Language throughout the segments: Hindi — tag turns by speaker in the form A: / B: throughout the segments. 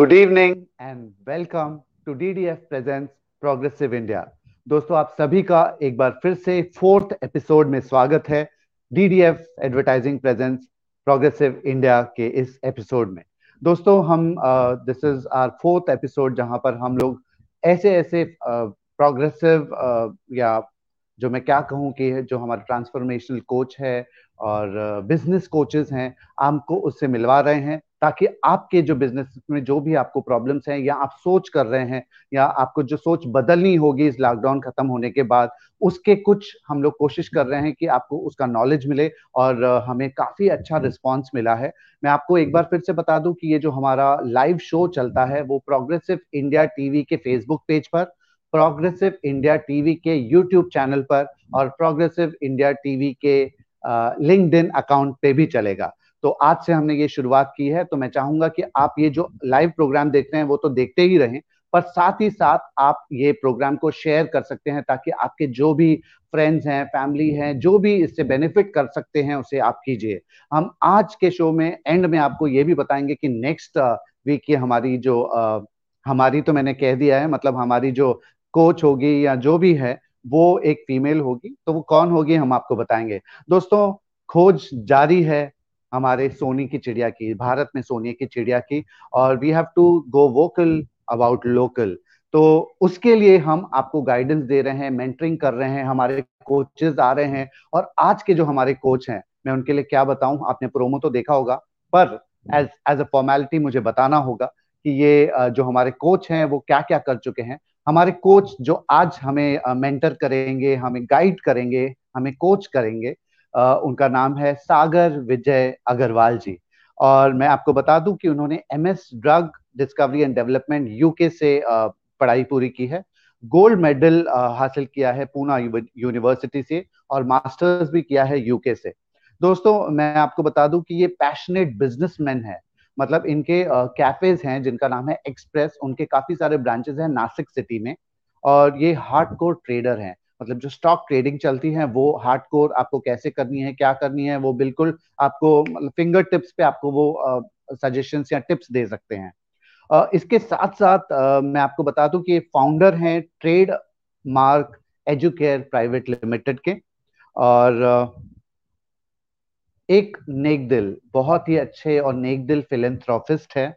A: Good evening and welcome to DDF presents progressive India दोस्तों आप सभी का एक बार फिर से फोर्थ एपिसोड में स्वागत है DDF advertising presents progressive India के इस एपिसोड में। दोस्तों हम this is our fourth episode जहाँ पर हम लोग ऐसे ऐसे प्रोग्रेसिव uh, या जो मैं क्या कहूँ कि जो हमारे ट्रांसफॉर्मेशनल कोच है और बिज़नेस कोचेस हैं आपको उससे मिलवा रहे हैं। ताकि आपके जो बिज़नेस में जो भी आपको प्रॉब्लम्स हैं, या आप सोच कर रहे हैं, या आपको जो सोच बदलनी होगी इस लॉकडाउन खत्म होने के बाद, उसके कुछ हम लोग कोशिश कर रहे हैं कि आपको उसका नॉलेज मिले और हमें काफ़ी अच्छा रिस्पॉन्स मिला है। मैं आपको एक बार फिर से बता दूँ कि ये जो हमारा लाइव शो चलता है, वो प्रोग्रेसिव इंडिया टीवी के फेसबुक पेज पर प्रोग्रेसिव इंडिया टीवी के यूट्यूब चैनल पर और प्रोग्रेसिव इंडिया टीवी के लिंक्डइन अकाउंट पे भी चलेगा। तो आज से हमने ये शुरुआत की है तो मैं चाहूँगा कि आप ये जो लाइव प्रोग्राम देख रहे हैं वो तो देखते ही रहें पर साथ ही साथ आप ये प्रोग्राम को शेयर कर सकते हैं ताकि आपके जो भी फ्रेंड्स हैं फैमिली हैं जो भी इससे बेनिफिट कर सकते हैं उसे आप कीजिए। हम आज के शो में एंड में आपको ये भी बताएँगे कि नेक्स्ट वीक की हमारी जो आ, हमारी तो मैंने कह दिया है मतलब हमारी जो कोच होगी या जो भी है वो एक फीमेल होगी तो वो कौन होगी हम आपको बताएँगे। दोस्तों खोज जारी है हमारे सोनी की चिड़िया की, भारत में सोनी की चिड़िया की, और we have to go vocal about local तो उसके लिए हम आपको गाइडेंस दे रहे हैं मेंटरिंग कर रहे हैं, हमारे कोचेस आ रहे हैं, और आज के जो हमारे कोच हैं, मैं उनके लिए क्या बताऊँ? आपने प्रोमो तो देखा होगा, पर एज एज अ फॉर्मेलिटी मुझे बताना होगा कि ये जो हमारे कोच हैं, वो क्या क्या कर चुके हैं। हमारे कोच जो आज हमें मेंटर करेंगे, हमें गाइड करेंगे, हमें कोच करेंगे उनका नाम है सागर विजय अग्रवाल जी। और मैं आपको बता दूँ कि उन्होंने M S drug discovery and development UK से पढ़ाई पूरी की है। गोल्ड मेडल हासिल किया है पूना यूनिवर्सिटी से और मास्टर्स भी किया है यूके से। दोस्तों, मैं आपको बता दूँ कि ये पैशनेट बिजनेसमैन है। मतलब इनके कैफेज हैं जिनका नाम है एक्सप्रेस उनके काफ़ी सारे ब्रांचेस हैं नासिक सिटी में और ये हार्ड कोर ट्रेडर हैं। मतलब जो स्टॉक ट्रेडिंग चलती है, वो हार्ड कोर आपको कैसे करनी है, क्या करनी है, वो बिल्कुल आपको फिंगर टिप्स पे आपको वो सजेशन या टिप्स दे सकते हैं। इसके साथ साथ मैं आपको बता दूँ कि फाउंडर हैं trade mark Educare private limited के, और एक नेक दिल बहुत ही अच्छे और नेक दिल फिलेंथ्रोफिस्ट है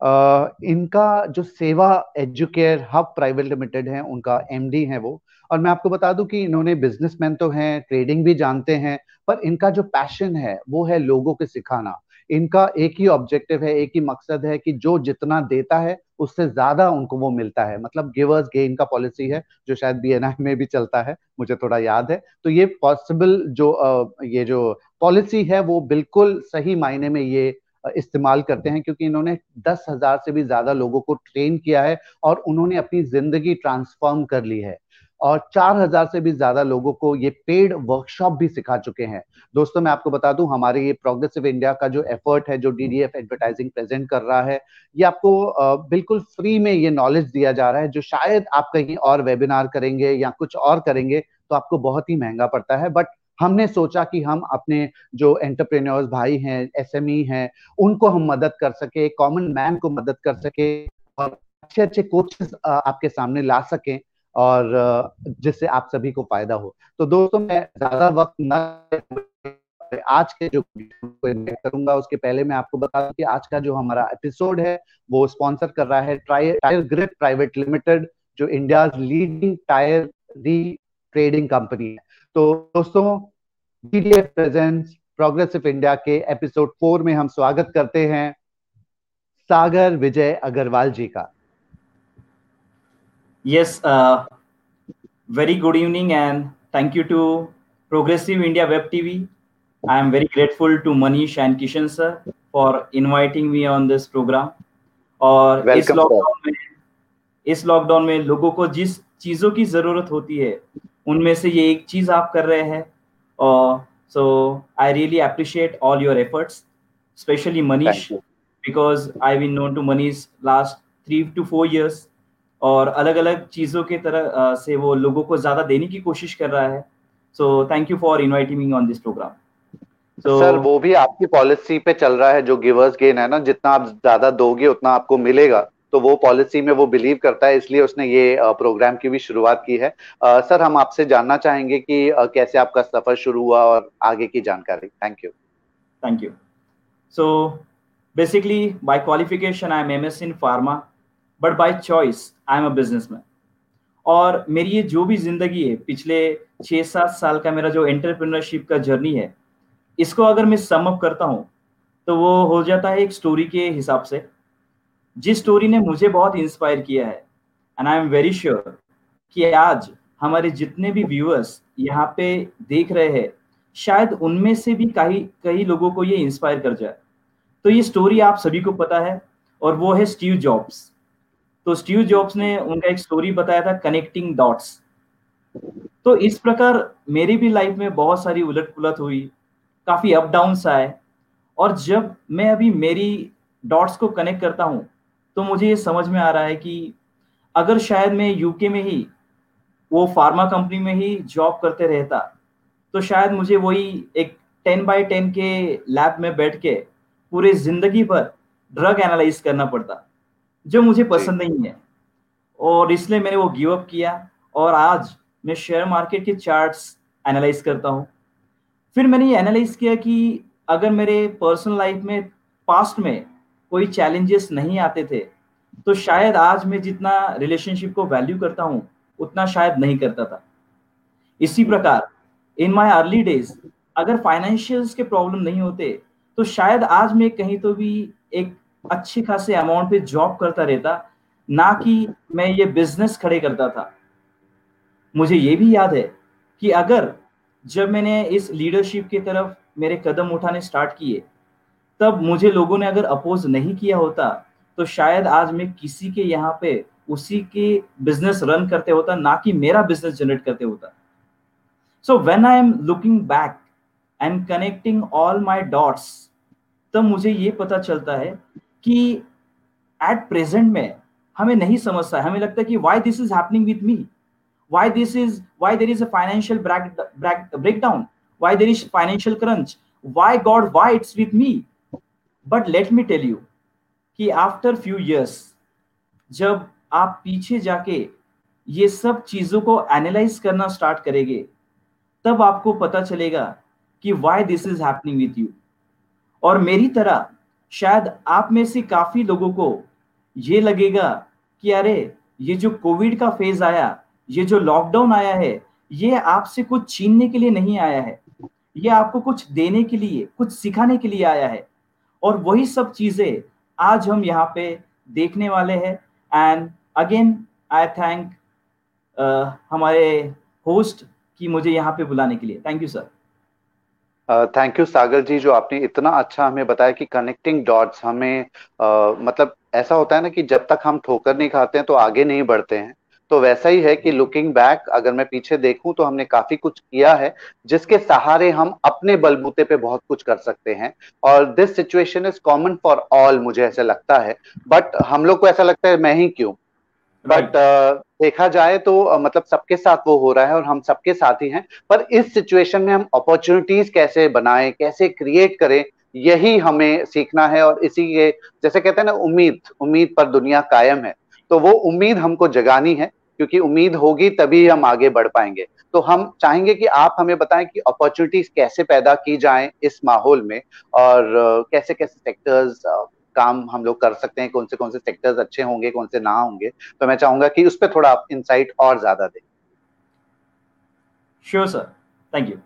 A: इनका जो सेवा एजुकेयर हब प्राइवेट लिमिटेड है, उनका एमडी है वो और मैं आपको बता दूँ कि इन्होंने बिजनेसमैन तो हैं ट्रेडिंग भी जानते हैं, पर इनका जो पैशन है, वो है लोगों को सिखाना। इनका एक ही ऑब्जेक्टिव है, एक ही मकसद है कि जो जितना देता है, उससे ज़्यादा उनको वो मिलता है। मतलब गिवर्स गेन का पॉलिसी है, जो शायद बी में भी चलता है, मुझे थोड़ा याद है। तो ये पॉसिबल जो ये जो पॉलिसी है, वो बिल्कुल सही मायने में ये इस्तेमाल करते हैं, क्योंकि इन्होंने दस हज़ार से भी ज़्यादा लोगों को ट्रेन किया है और उन्होंने अपनी ज़िंदगी ट्रांसफॉर्म कर ली है। और चार हज़ार से भी ज़्यादा लोगों को ये पेड वर्कशॉप भी सिखा चुके हैं। दोस्तों, मैं आपको बता दूँ, हमारे ये प्रोग्रेसिव इंडिया का जो एफर्ट है, जो डीडीएफ एडवर्टाइजिंग प्रेजेंट कर रहा है, ये आपको बिल्कुल फ्री में ये नॉलेज दिया जा रहा है, जो शायद आप कहीं और वेबिनार करेंगे या कुछ और करेंगे तो आपको बहुत ही महँगा पड़ता है। बट हमने सोचा कि हम अपने जो एंटरप्रेन्योर्स भाई हैं एसएमई हैं, उनको हम मदद कर सके कॉमन मैन को मदद कर सके और अच्छे अच्छे कोचेस आपके सामने ला सकें। और जिससे आप सभी को फ़ायदा हो। तो दोस्तों, मैं ज़्यादा वक्त न आज के जो करूँगा, उसके पहले मैं आपको बता दूँ कि आज का जो हमारा एपिसोड है, वो स्पॉन्सर कर रहा है टायर ग्रिप प्राइवेट लिमिटेड, जो India leading tyre retreading company है। तो दोस्तों डीडीएफ प्रेजेंट्स, प्रोग्रेसिव इंडिया के एपिसोड फोर में हम स्वागत करते हैं सागर विजय अग्रवाल जी का।
B: Yes, uh, very good evening and thank you to Progressive India Web TV. I am very grateful to Manish and Kishan sir for inviting me on this program. और Welcome, इस लॉकडाउन में इस लॉकडाउन में लोगों को जिस चीज़ों की ज़रूरत होती है उनमें से ये एक चीज़ आप कर रहे हैं और so I really appreciate all your efforts specially Manish because I've been known to Manish last three to four years और अलग अलग चीज़ों के तरह से वो लोगों को ज़्यादा देने की कोशिश कर रहा है। So thank you for inviting me on this programme
A: तो सर वो भी आपकी पॉलिसी पे चल रहा है जो गिवर्स गेन है ना जितना आप ज़्यादा दोगे उतना आपको मिलेगा। तो वो पॉलिसी में वो बिलीव करता है इसलिए उसने ये प्रोग्राम की भी शुरुआत की है। आ, सर हम आपसे जानना चाहेंगे कि आ, कैसे आपका सफ़र शुरू हुआ और आगे की जानकारी। Thank you
B: thank you so basically by qualification I am M S in pharma but by choice I am a businessman और मेरी ये जो भी ज़िंदगी है, पिछले छह सात साल का मेरा जो एंटरप्रेन्योरशिप का जर्नी है, इसको अगर मैं समअप करता हूँ तो वो हो जाता है एक स्टोरी के हिसाब से। जिस स्टोरी ने मुझे बहुत इंस्पायर किया है and I am very sure कि आज हमारे जितने भी व्यूअर्स यहाँ पे देख रहे हैं, शायद उनमें से भी कई कई लोगों को ये इंस्पायर कर जाए। तो ये स्टोरी आप सभी को पता है, और वो है स्टीव जॉब्स तो स्टीव जॉब्स ने उनका एक स्टोरी बताया था कनेक्टिंग डॉट्स तो इस प्रकार मेरी भी लाइफ में बहुत सारी उलट पुलट हुई, काफ़ी अप डाउन आए, और जब मैं अभी मेरी डॉट्स को कनेक्ट करता हूँ तो मुझे ये समझ में आ रहा है कि अगर शायद मैं यूके में ही, वो फार्मा कंपनी में ही जॉब करते रहता तो शायद मुझे वही एक टेन बाई टेन के लैब में बैठ के पूरे ज़िंदगी भर ड्रग एनालाइज करना पड़ता। जो मुझे पसंद नहीं है। और इसलिए मैंने वो गिव अप किया और आज मैं शेयर मार्केट के चार्ट्स एनालाइज करता हूँ। फिर मैंने ये एनालाइज किया कि अगर मेरे पर्सनल लाइफ में पास्ट में कोई चैलेंजेस नहीं आते थे तो शायद आज मैं जितना रिलेशनशिप को वैल्यू करता हूँ उतना शायद नहीं करता था। इसी प्रकार इन माई अर्ली डेज़ अगर फाइनेंशियल्स के प्रॉब्लम नहीं होते तो शायद आज मैं कहीं तो भी एक अच्छे खासे अमाउंट पे जॉब करता रहता, ना कि मैं ये बिज़नेस खड़े करता था। मुझे ये भी याद है कि अगर जब मैंने इस लीडरशिप की तरफ़ मेरे कदम उठाने स्टार्ट किए, तब मुझे लोगों ने अगर अपोज नहीं किया होता तो शायद आज मैं किसी के यहाँ पे उसी के बिज़नेस रन करते होता, ना कि मेरा बिज़नेस जनरेट करते होता। So when I am looking back and connecting all my dots तब मुझे ये पता चलता है कि एट प्रेजेंट में हमें नहीं समझता है। हमें लगता है कि why this is happening with me this is why there is a financial break, break, breakdown? Why there is financial crunch? Why god why it's with me? But let me tell you कि आफ्टर फ्यू इयर्स जब आप पीछे जाके ये सब चीज़ों को एनालाइज करना स्टार्ट करेंगे तब आपको पता चलेगा कि why this is happening with you और मेरी तरह शायद आप में से काफ़ी लोगों को ये लगेगा कि अरे, ये जो कोविड का फ़ेज़ आया, ये जो लॉकडाउन आया है, ये आपसे कुछ छीनने के लिए नहीं आया है। ये आपको कुछ देने के लिए, कुछ सिखाने के लिए आया है। और वही सब चीज़ें आज हम यहाँ पे देखने वाले हैं। एंड अगेन आई थैंक हमारे होस्ट की मुझे यहाँ पे बुलाने के लिए। Thank you sir
A: thank you Sagar ji जो आपने इतना अच्छा हमें बताया कि कनेक्टिंग डॉट्स हमें uh, मतलब ऐसा होता है ना कि जब तक हम ठोकर नहीं खाते हैं तो आगे नहीं बढ़ते हैं। तो वैसा ही है कि लुकिंग बैक अगर मैं पीछे देखूँ तो हमने काफ़ी कुछ किया है जिसके सहारे हम अपने बलबूते पे बहुत कुछ कर सकते हैं। और this situation is common for all मुझे ऐसा लगता है। बट हम लोग को ऐसा लगता है मैं ही क्यों? बट uh, देखा जाए तो मतलब सबके साथ वो हो रहा है और हम सबके साथ ही हैं। पर इस सिचुएशन में हम अपॉर्चुनिटीज़ कैसे बनाएँ कैसे क्रिएट करें यही हमें सीखना है और इसी के जैसे कहते हैं ना उम्मीद उम्मीद पर दुनिया कायम है। तो वो उम्मीद हमको जगानी है क्योंकि उम्मीद होगी तभी हम आगे बढ़ पाएँगे। तो हम चाहेंगे कि आप हमें बताएँ कि अपॉर्चुनिटीज़ कैसे पैदा की जाएँ इस माहौल में और कैसे कैसे सेक्टर्स काम हम लोग कर सकते हैं, कौन से कौन से सेक्टर्स अच्छे होंगे, कौन से ना होंगे। तो मैं चाहूँगा कि उस पर थोड़ा आप इंसाइट और ज़्यादा दें।
B: श्योर सर थैंक यू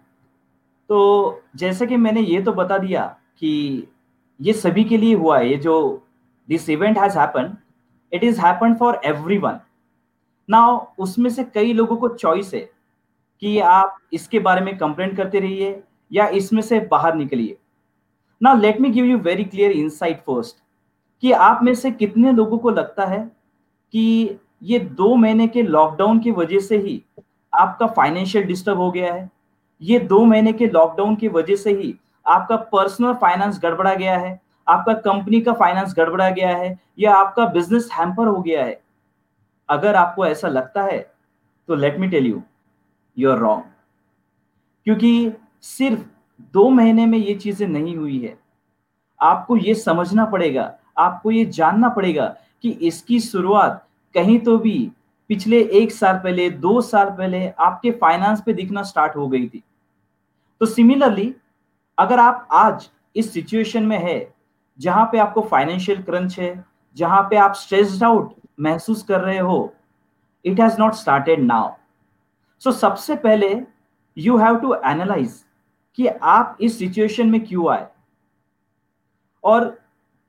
B: तो जैसे कि मैंने ये तो बता दिया कि ये सभी के लिए हुआ है, ये जो this event has happen it is happen for everyone now उसमें से कई लोगों को चॉइस है कि आप इसके बारे में कंप्लेन करते रहिए या इसमें से बाहर निकलिए। Now let me give you very clear insight first कि आप में से कितने लोगों को लगता है कि ये दो महीने के लॉकडाउन की वजह से ही आपका फाइनेंशियल डिस्टर्ब हो गया है? ये दो महीने के लॉकडाउन की वजह से ही आपका पर्सनल फाइनेंस गड़बड़ा गया है? आपका कंपनी का फाइनेंस गड़बड़ा गया है? या आपका बिज़नेस हैम्पर हो गया है? अगर आपको ऐसा लगता है तो let me tell you you are wrong क्योंकि सिर्फ़ दो महीने में ये चीज़ें नहीं हुई है। आपको ये समझना पड़ेगा, आपको ये जानना पड़ेगा कि इसकी शुरुआत कहीं तो भी पिछले एक साल पहले, दो साल पहले आपके फाइनेंस पे दिखना स्टार्ट हो गई थी। तो सिमिलरली अगर आप आज इस सिचुएशन में है, जहाँ पे आपको फाइनेंशियल क्रंच है, जहाँ पे आप स्ट्रेस्ड आउट महसूस कर रहे हो it has not started now so सबसे पहले यू हैव टू एनालाइज कि आप इस सिचुएशन में क्यों आए? और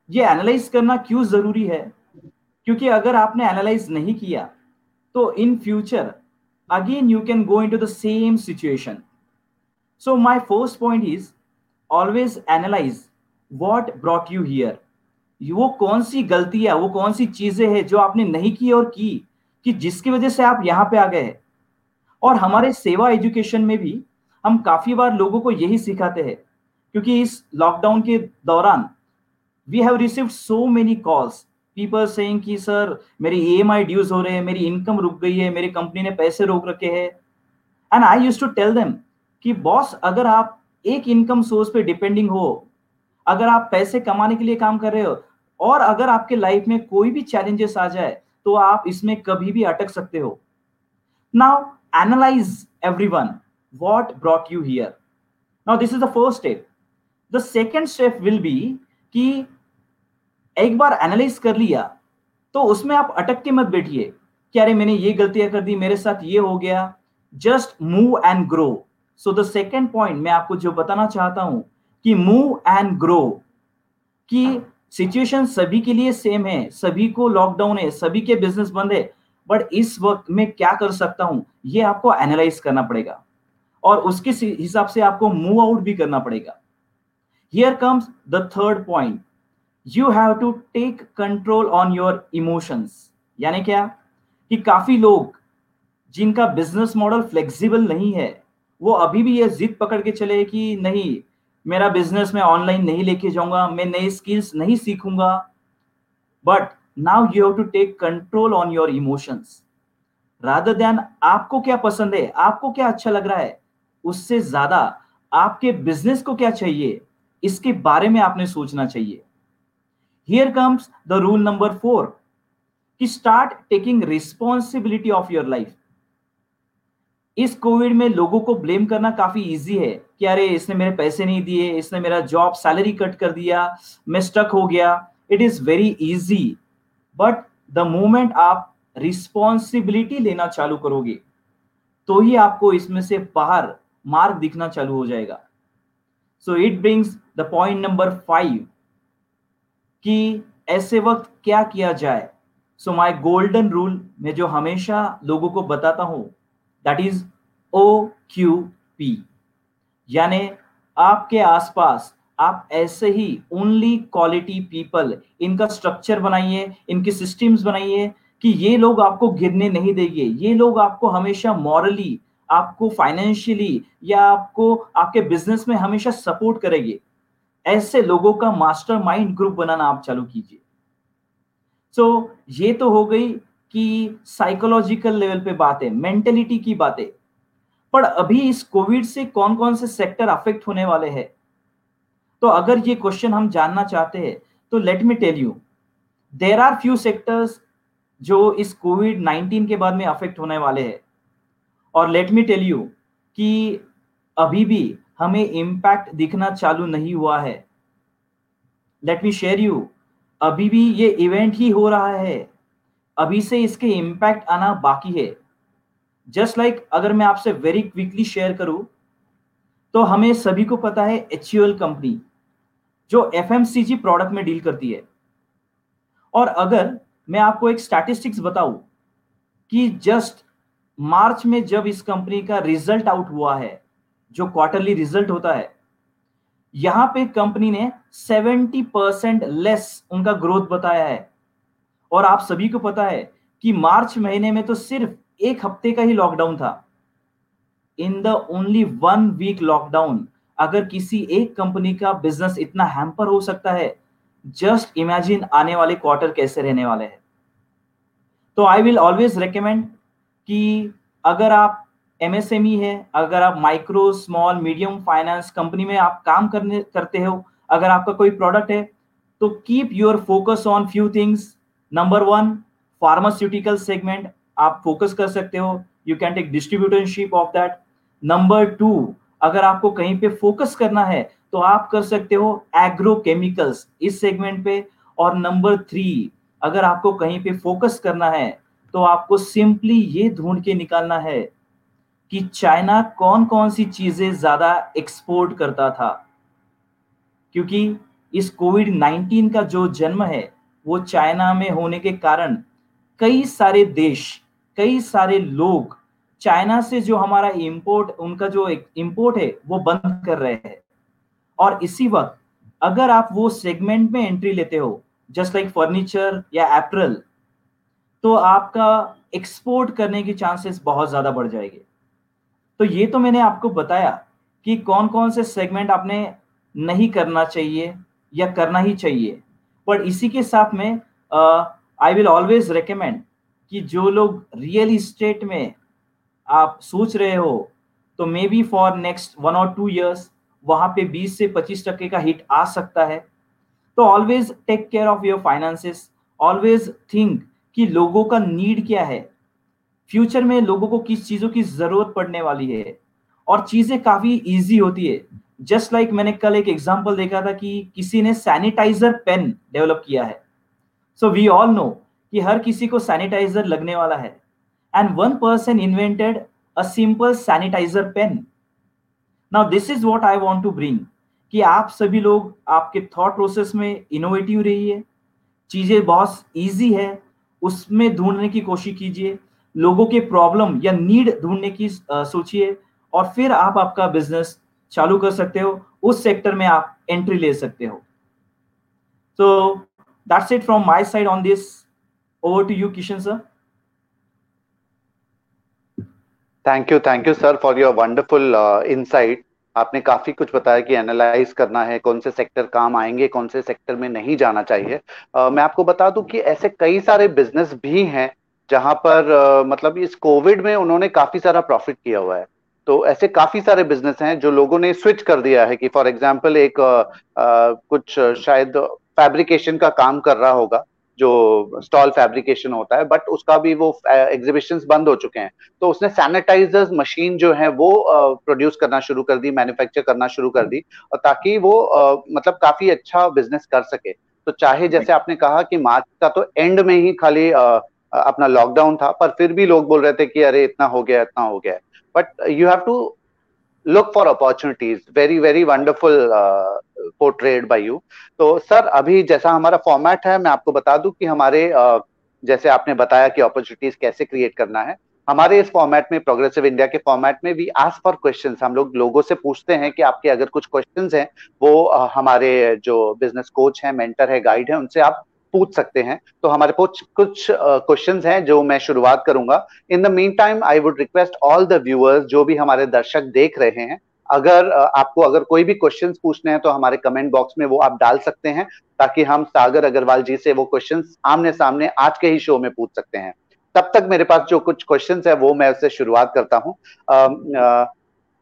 B: ये एनालाइज करना क्यों ज़रूरी है? क्योंकि अगर आपने एनालाइज नहीं किया तो in future again you can go into the same situation so my first point is always analyse what brought you here वो कौन सी गलतियाँ वो कौन सी चीज़ें हैं जो आपने नहीं की और की, कि जिसकी वजह से आप यहाँ पे आ गए हैं? और हमारे सेवा एजुकेशन में भी हम काफ़ी बार लोगों को यही सिखाते हैं, क्योंकि इस लॉकडाउन के दौरान we have received so many calls people saying कि, सर, मेरी ई एम ड्यूज हो रहे हैं, मेरी इनकम रुक गई है, मेरी कंपनी ने पैसे रोक रखे हैं। And I use to tell them कि, बॉस, अगर आप एक इनकम सोर्स पे डिपेंडिंग हो, अगर आप पैसे कमाने के लिए काम कर रहे हो, और अगर आपके लाइफ में कोई भी चैलेंजेस आ जाए तो आप इसमें कभी भी अटक सकते हो। Now analyse every what brought you here now this is the first step the second step will be कि एक बार एनालाइज कर लिया तो उसमें आप अटक के मत बैठिए कि अरे, मैंने ये गलतियाँ कर दी, मेरे साथ ये हो गया। Just move and grow so the second point मैं आपको जो बताना चाहता हूँ कि मूव एंड ग्रो कि सिचुएशन सभी के लिए सेम है, सभी को लॉकडाउन है, सभी के बिज़नेस बंद है बट इस वक्त मैं क्या कर सकता हूँ? ये आपको एनालाइज करना पड़ेगा। और उसके हिसाब से आपको मूव आउट भी करना पड़ेगा। Here comes the third point you have to take control on your emotions यानी क्या? कि काफ़ी लोग जिनका बिज़नेस मॉडल फ्लेक्सिबल नहीं है, वो अभी भी ये जिद पकड़ के चले कि नहीं, मेरा बिज़नेस में ऑनलाइन नहीं लेके जाऊँगा, मैं नई स्किल्स नहीं सीखूँगा। But now you have to take control on your emotions rather than आपको क्या पसंद है, आपको क्या अच्छा लग रहा है उससे ज़्यादा आपके बिज़नेस को क्या चाहिए? इसके बारे में आपने सोचना चाहिए। Here comes the rule number four कि start taking responsibility of your life इस कोविड में लोगों को ब्लेम करना काफ़ी इजी है कि अरे, इसने मेरे पैसे नहीं दिए, इसने मेरा जॉब सैलरी कट कर दिया, मैं स्टक हो गया। It is very easy but the moment आप रिस्पॉन्सिबिलिटी लेना चालू करोगे तो ही आपको इसमें से बाहर मार्ग दिखना चालू हो जाएगा। So it brings the point number five कि ऐसे वक्त क्या किया जाए। सो माई गोल्डन रूल मैं जो हमेशा लोगों को बताता हूँ that is O Q P यानी आपके आसपास आप ऐसे ही ओनली क्वालिटी पीपल इनका स्ट्रक्चर बनाइए, इनके सिस्टम्स बनाइए कि ये लोग आपको गिरने नहीं देंगे। ये लोग आपको हमेशा मॉरली आपको फाइनेंशियली या आपको आपके बिज़नेस में हमेशा सपोर्ट करेगी। ऐसे लोगों का मास्टर माइंड ग्रुप बनाना आप चालू कीजिए। सो so, ये तो हो गई कि साइकोलॉजिकल लेवल पे बात है मेंटेलिटी की बातें। पर अभी इस कोविड से कौन कौन से सेक्टर अफेक्ट होने वाले हैं? तो अगर ये क्वेश्चन हम जानना चाहते हैं तो let me tell you there are few sectors जो इस कोविड 19 के बाद में अफेक्ट होने वाले हैं। और लेट मी टेल यू कि अभी भी हमें इम्पैक्ट दिखना चालू नहीं हुआ है। लेट मी शेयर यू अभी भी ये इवेंट ही हो रहा है। अभी से इसके इम्पैक्ट आना बाकी है। जस्ट लाइक like, अगर मैं आपसे वेरी क्विकली शेयर करूँ तो हमें सभी को पता है एच कंपनी जो एफएमसीजी प्रोडक्ट में डील करती है। और अगर मैं आपको एक स्टैटिस्टिक्स बताऊँ कि जस्ट मार्च में जब इस कंपनी का रिज़ल्ट आउट हुआ है, जो क्वार्टरली रिज़ल्ट होता है, यहाँ पे कंपनी ने 70 परसेंट लेस उनका ग्रोथ बताया है। और आप सभी को पता है कि मार्च महीने में तो सिर्फ़ एक हफ़्ते का ही लॉकडाउन था। In the only one week lockdown, अगर किसी एक कंपनी का बिज़नेस इतना हैम्पर हो सकता है, जस्ट इमेजिन आने वाले क्वार्टर कैसे रहने वाले हैं। तो आई विल ऑलवेज रिकमेंड कि अगर आप एमएसएमई है, अगर आप micro small medium finance company में आप काम करने, करते हो, अगर आपका कोई प्रोडक्ट है तो keep your focus on few things number one pharmaceutical segment आप फोकस कर सकते हो. You can take distributorship of that number two अगर आपको कहीं पे फोकस करना है तो आप कर सकते हो एग्रो केमिकल्स इस सेगमेंट पे. और नंबर थ्री अगर आपको कहीं पे फोकस करना है तो आपको सिंपली ये ढूंढ के निकालना है कि चाइना कौन कौन सी चीज़ें ज़्यादा एक्सपोर्ट करता था। क्योंकि इस कोविड 19 का जो जन्म है, वो चाइना में होने के कारण कई सारे देश, कई सारे लोग चाइना से जो हमारा इंपोर्ट उनका जो इंपोर्ट है, वो बंद कर रहे हैं। और इसी वक्त अगर आप वो सेगमेंट में एंट्री लेते हो जस्ट लाइक फर्नीचर या एप्रल तो आपका एक्सपोर्ट करने की चांसेस बहुत ज़्यादा बढ़ जाएँगे। तो ये तो मैंने आपको बताया कि कौन कौन से सेगमेंट आपने नहीं करना चाहिए या करना ही चाहिए। बट इसी के साथ में आई विल ऑलवेज रिकमेंड कि जो लोग रियल इस्टेट में आप सोच रहे हो तो maybe for next one और टू ईयर्स वहाँ पे 20 से 25 टके का हिट आ सकता है। तो always take care of your finances always think कि लोगों का नीड क्या है? फ्यूचर में लोगों को किस चीज़ों की ज़रूरत पड़ने वाली है? और चीज़ें काफ़ी इजी होती है। जस्ट लाइक like मैंने कल एक एग्जांपल देखा था कि किसी ने सैनिटाइजर पेन डेवलप किया है। सो वी ऑल नो कि हर किसी को सैनिटाइजर लगने वाला है। And one person invented a simple sanitiser pen now this is what I want to bring कि आप सभी लोग आपके थॉट प्रोसेस में इनोवेटिव रहिए। चीज़ें बहुत इजी है उसमें ढूँढने की कोशिश कीजिए, लोगों के प्रॉब्लम या नीड ढूँढने की सोचिए और फिर आप आपका बिज़नेस चालू कर सकते हो, उस सेक्टर में आप एंट्री ले सकते हो। तो that's it from my side on this over to you Kishan sir
A: thank you thank you sir for your wonderful insight आपने काफ़ी कुछ बताया कि एनालाइज करना है कौन से सेक्टर काम आएँगे कौन से सेक्टर में नहीं जाना चाहिए। uh, मैं आपको बता दूँ कि ऐसे कई सारे बिज़नेस भी हैं जहाँ पर uh, मतलब इस कोविड में उन्होंने काफ़ी सारा प्रॉफिट किया हुआ है। तो ऐसे काफ़ी सारे बिज़नेस हैं जो लोगों ने स्विच कर दिया है कि फॉर एग्ज़ाम्पल एक आ, कुछ शायद फैब्रिकेशन का काम कर रहा होगा। जो स्टॉल फैब्रिकेशन होता है बट उसका भी वो एग्जीबिशंस बंद हो चुके हैं। तो उसने सैनिटाइजर्स मशीन जो है वो प्रोड्यूस करना शुरू कर दी मैन्युफैक्चर करना शुरू कर दी, और ताकि वो मतलब काफ़ी अच्छा बिज़नेस कर सके। तो चाहे जैसे आपने कहा कि मार्च का तो एंड में ही खाली अपना लॉकडाउन था, पर फिर भी लोग बोल रहे थे कि अरे, इतना हो गया, इतना हो गया। But you have to for opportunities. Very very wonderful uh, portrayed by you. तो सर अभी जैसा हमारा फॉर्मेट है मैं आपको बता दूँ कि हमारे uh, जैसे आपने बताया कि अपॉर्चुनिटीज़ कैसे क्रिएट करना है हमारे इस फॉर्मेट में प्रोग्रेसिव इंडिया के फॉर्मेट में भी आस्क फॉर क्वेश्चन हम लोग लोगों से पूछते हैं कि आपके अगर कुछ क्वेश्चन हैं वो uh, हमारे जो बिज़नेस कोच हैं मेंटर है गाइड है उनसे आप पूछ सकते हैं। तो हमारे पास कुछ क्वेश्चंस हैं जो मैं शुरुआत करूँगा। In the meantime I would request all the viewers जो भी हमारे दर्शक देख रहे हैं, अगर आपको अगर कोई भी क्वेश्चंस पूछने हैं तो हमारे कमेंट बॉक्स में वो आप डाल सकते हैं, ताकि हम सागर अग्रवाल जी से वो क्वेश्चन आमने सामने आज के ही शो में पूछ सकते हैं। तब तक मेरे पास जो कुछ क्वेश्चन है, वो मैं उससे शुरुआत करता हूँ।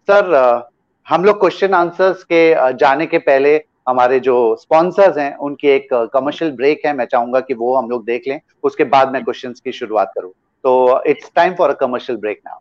A: सर हम लोग क्वेश्चन आंसर्स के जाने के पहले हमारे जो स्पॉन्सर्स हैं, उनकी एक कमर्शियल ब्रेक है। मैं चाहूँगा कि वो हम लोग देख लें। उसके बाद मैं क्वेश्चन की शुरुआत करूँ। तो it's time for a commercial break now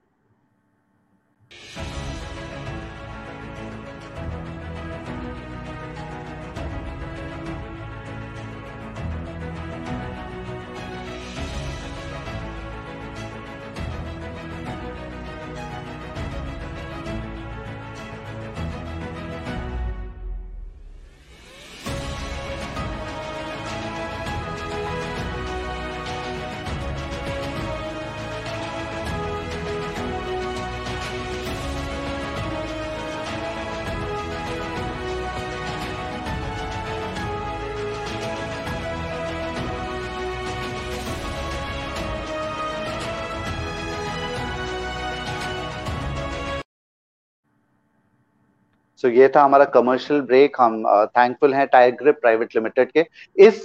A: so so, ये था हमारा कमर्शियल ब्रेक हम थैंकफुल हैं टायर ग्रिप प्राइवेट लिमिटेड के। इस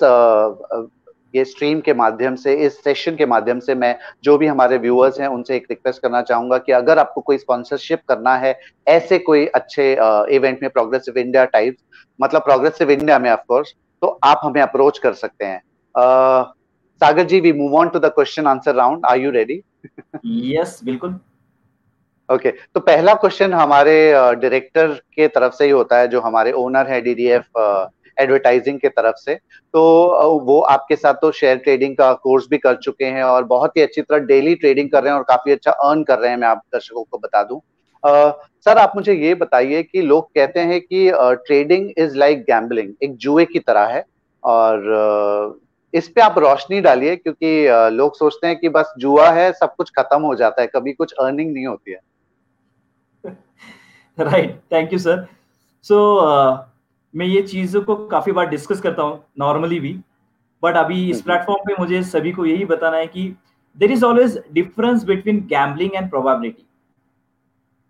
A: ये स्ट्रीम के माध्यम से इस सेशन के माध्यम से मैं जो भी हमारे व्यूअर्स हैं उनसे एक रिक्वेस्ट करना चाहूँगा कि अगर आपको कोई स्पॉन्सरशिप करना है ऐसे कोई अच्छे इवेंट में प्रोग्रेसिव इंडिया टाइप मतलब प्रोग्रेसिव इंडिया में ऑफकोर्स तो आप हमें अप्रोच कर सकते हैं। Sagar ji we move on to the question answer round are you ready
B: yes बिल्कुल।
A: ओके okay, तो पहला क्वेश्चन हमारे डायरेक्टर के तरफ़ से ही होता है जो हमारे ओनर है डीडीएफ एडवर्टाइजिंग के तरफ़ से। तो वो आपके साथ तो शेयर ट्रेडिंग का कोर्स भी कर चुके हैं और बहुत ही अच्छी तरह डेली ट्रेडिंग कर रहे हैं और काफ़ी अच्छा अर्न कर रहे हैं मैं आप दर्शकों को बता दूँ। सर आप मुझे ये बताइए कि लोग कहते हैं कि ट्रेडिंग इज़ लाइक गैम्बलिंग एक जुए की तरह है और इस पे आप रोशनी डालिए क्योंकि लोग सोचते हैं कि बस जुआ है सब कुछ खत्म हो जाता है कभी कुछ अर्निंग नहीं होती है।
B: Right thank you sir so मैं ये चीज़ों को काफ़ी बार डिस्कस करता हूँ नॉर्मली भी बट अभी इस प्लेटफॉर्म पे मुझे सभी को यही बताना है कि there is always difference between gambling and probability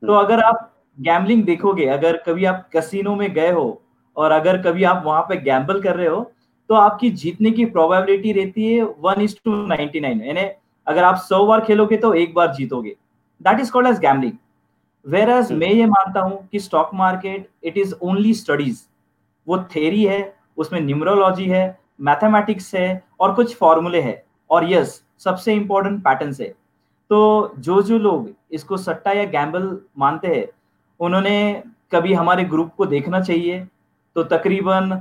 B: तो हम्म। अगर आप गैम्बलिंग देखोगे अगर कभी आप कसिनो में गए हो और अगर कभी आप वहाँ पे गैम्बल कर रहे हो तो आपकी जीतने की प्रोबेबिलिटी रहती है one is to ninety nine यानी अगर आप सौ बार खेलोगे तो एक बार जीतोगे. That is called as gambling whereas मैं ये मानता हूँ कि stock market it is only studies वो थेरी है उसमें न्यूमरोलॉजी है मैथमेटिक्स है और कुछ फॉर्मूले है। और यस सबसे इंपॉर्टेंट पैटर्न है। तो जो जो लोग इसको सट्टा या गैम्बल मानते हैं उन्होंने कभी हमारे ग्रुप को देखना चाहिए। तो तकरीबन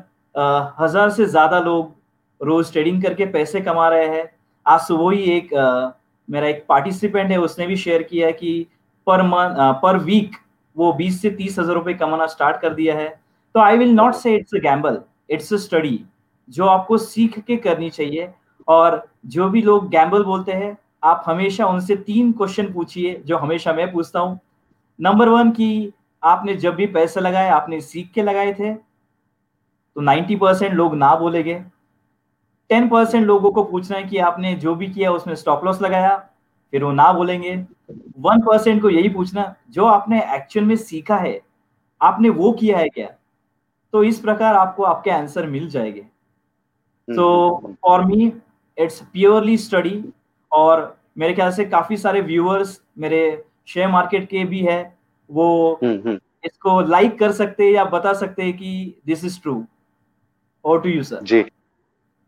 B: हज़ार से ज़्यादा लोग रोज ट्रेडिंग करके पैसे कमा रहे हैं। आज सुबह ही एक आ, मेरा एक पार्टिसिपेंट है उसने भी शेयर किया कि पर मंथ पर वीक वो 20 से तीस हज़ार रुपए कमाना स्टार्ट कर दिया है। तो I will not say it's a gamble it's a study जो आपको सीख के करनी चाहिए। और जो भी लोग गैम्बल बोलते हैं, आप हमेशा उनसे तीन क्वेश्चन पूछिए, जो हमेशा मैं पूछता हूँ। नंबर वन की आपने जब भी पैसे लगाए आपने सीख के लगाए थे तो 90 परसेंट लोग ना बोलेगे। 10 परसेंट लोगों को पूछना है कि आपने जो भी किया, उसमें स्टॉप लॉस लगाया, फिर वो ना बोलेंगे। वन परसेंट को यही पूछना जो आपने एक्चुअल में सीखा है आपने वो किया है क्या? तो इस प्रकार आपको आपके आंसर मिल जाएँगे। तो for me it's purely study और मेरे ख्याल से काफ़ी सारे व्यूअर्स मेरे शेयर मार्केट के भी है वो हम्म, हम्म। इसको लाइक कर सकते हैं या बता सकते हैं कि दिस इज़ ट्रू और टू यू सर
A: जी।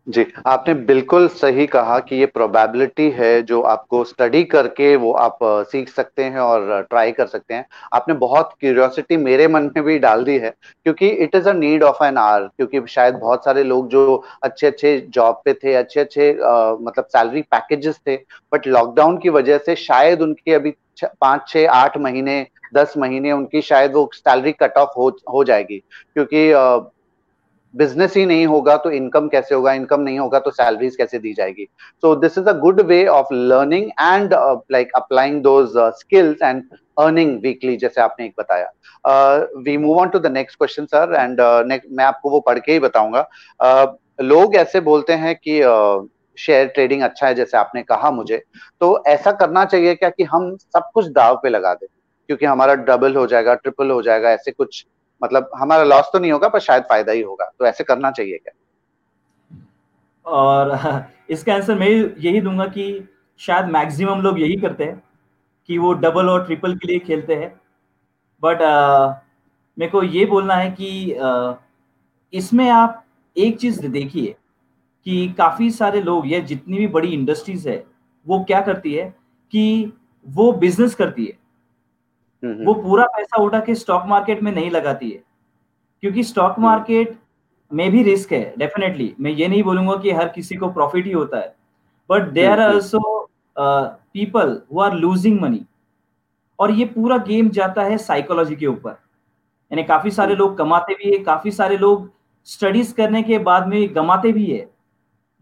A: जी, आपने बिल्कुल सही कहा कि ये प्रोबेबिलिटी है जो आपको स्टडी करके वो आप सीख सकते हैं और ट्राई कर सकते हैं। आपने बहुत क्यूरियोसिटी मेरे मन में भी डाल दी है, क्योंकि it is a need of N R क्योंकि शायद बहुत सारे लोग जो अच्छे अच्छे जॉब पे थे अच्छे अच्छे मतलब सैलरी पैकेजेस थे बट लॉकडाउन की वजह से शायद उनकी अभी पाँच, छह, आठ महीने, दस महीने उनकी शायद वो सैलरी कट ऑफ़ हो हो जाएगी। क्योंकि बिज़नेस ही नहीं होगा तो इनकम कैसे होगा? इनकम नहीं होगा तो सैलरीज कैसे दी जाएगी? So this is a good way of learning and like applying those skills and earning weekly जैसे आपने एक बताया। We move on to the next question sir and मैं आपको वो पढ़ के ही बताऊँगा। Uh, लोग ऐसे बोलते हैं कि शेयर uh, ट्रेडिंग अच्छा है जैसे आपने कहा मुझे। तो ऐसा करना चाहिए क्या कि हम सब कुछ दाव पे लगा दें? क्योंकि हमारा डबल हो जाएगा ट्रिपल हो जाएगा ऐसे कुछ मतलब हमारा लॉस तो नहीं होगा पर शायद फ़ायदा ही होगा। तो ऐसे करना चाहिए क्या?
B: और इसका आंसर मैं यही दूँगा कि शायद मैक्सिमम लोग यही करते हैं कि वो डबल और ट्रिपल के लिए खेलते हैं। बट मेरे को ये बोलना है कि uh, इसमें आप एक चीज़ देखिए कि काफ़ी सारे लोग या जितनी भी बड़ी इंडस्ट्रीज़ है वो क्या करती है कि वो बिज़नेस करती है। वो। पूरा पैसा उठा के स्टॉक मार्केट में नहीं लगाती है। क्योंकि स्टॉक मार्केट हम्म। में भी रिस्क है डेफिनेटली मैं ये नहीं बोलूँगा कि हर किसी को प्रॉफिट ही होता है। But they are also people who are losing money और ये पूरा गेम जाता है साइकोलॉजी के ऊपर। यानी काफ़ी सारे लोग कमाते भी है काफ़ी सारे लोग स्टडीज़ करने के बाद में गमाते भी है।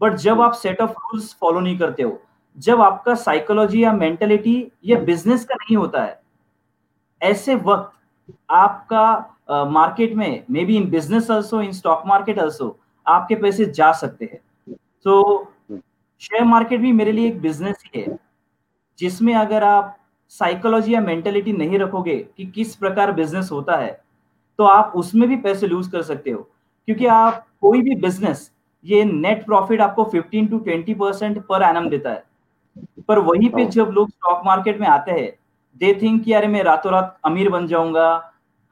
B: बट जब आप सेट ऑफ़ रूल्स फॉलो नहीं करते हो जब आपका साइकोलॉजी या मेंटेलिटी ये बिज़नेस का नहीं होता है ऐसे वक्त आपका मार्केट में maybe in business also in stock market also आपके पैसे जा सकते हैं। तो शेयर मार्केट भी मेरे लिए एक बिज़नेस ही है जिसमें अगर आप साइकोलॉजी या मेंटेलिटी नहीं रखोगे कि किस प्रकार बिज़नेस होता है तो आप उसमें भी पैसे लूज कर सकते हो। क्योंकि आप कोई भी बिज़नेस ये नेट प्रॉफिट आपको 15 टू 20 परसेंट पर एनम देता है। पर वहीं पे जब लोग स्टॉक मार्केट में आते हैं दे थिंक कि अरे मैं रातों रात अमीर बन जाऊँगा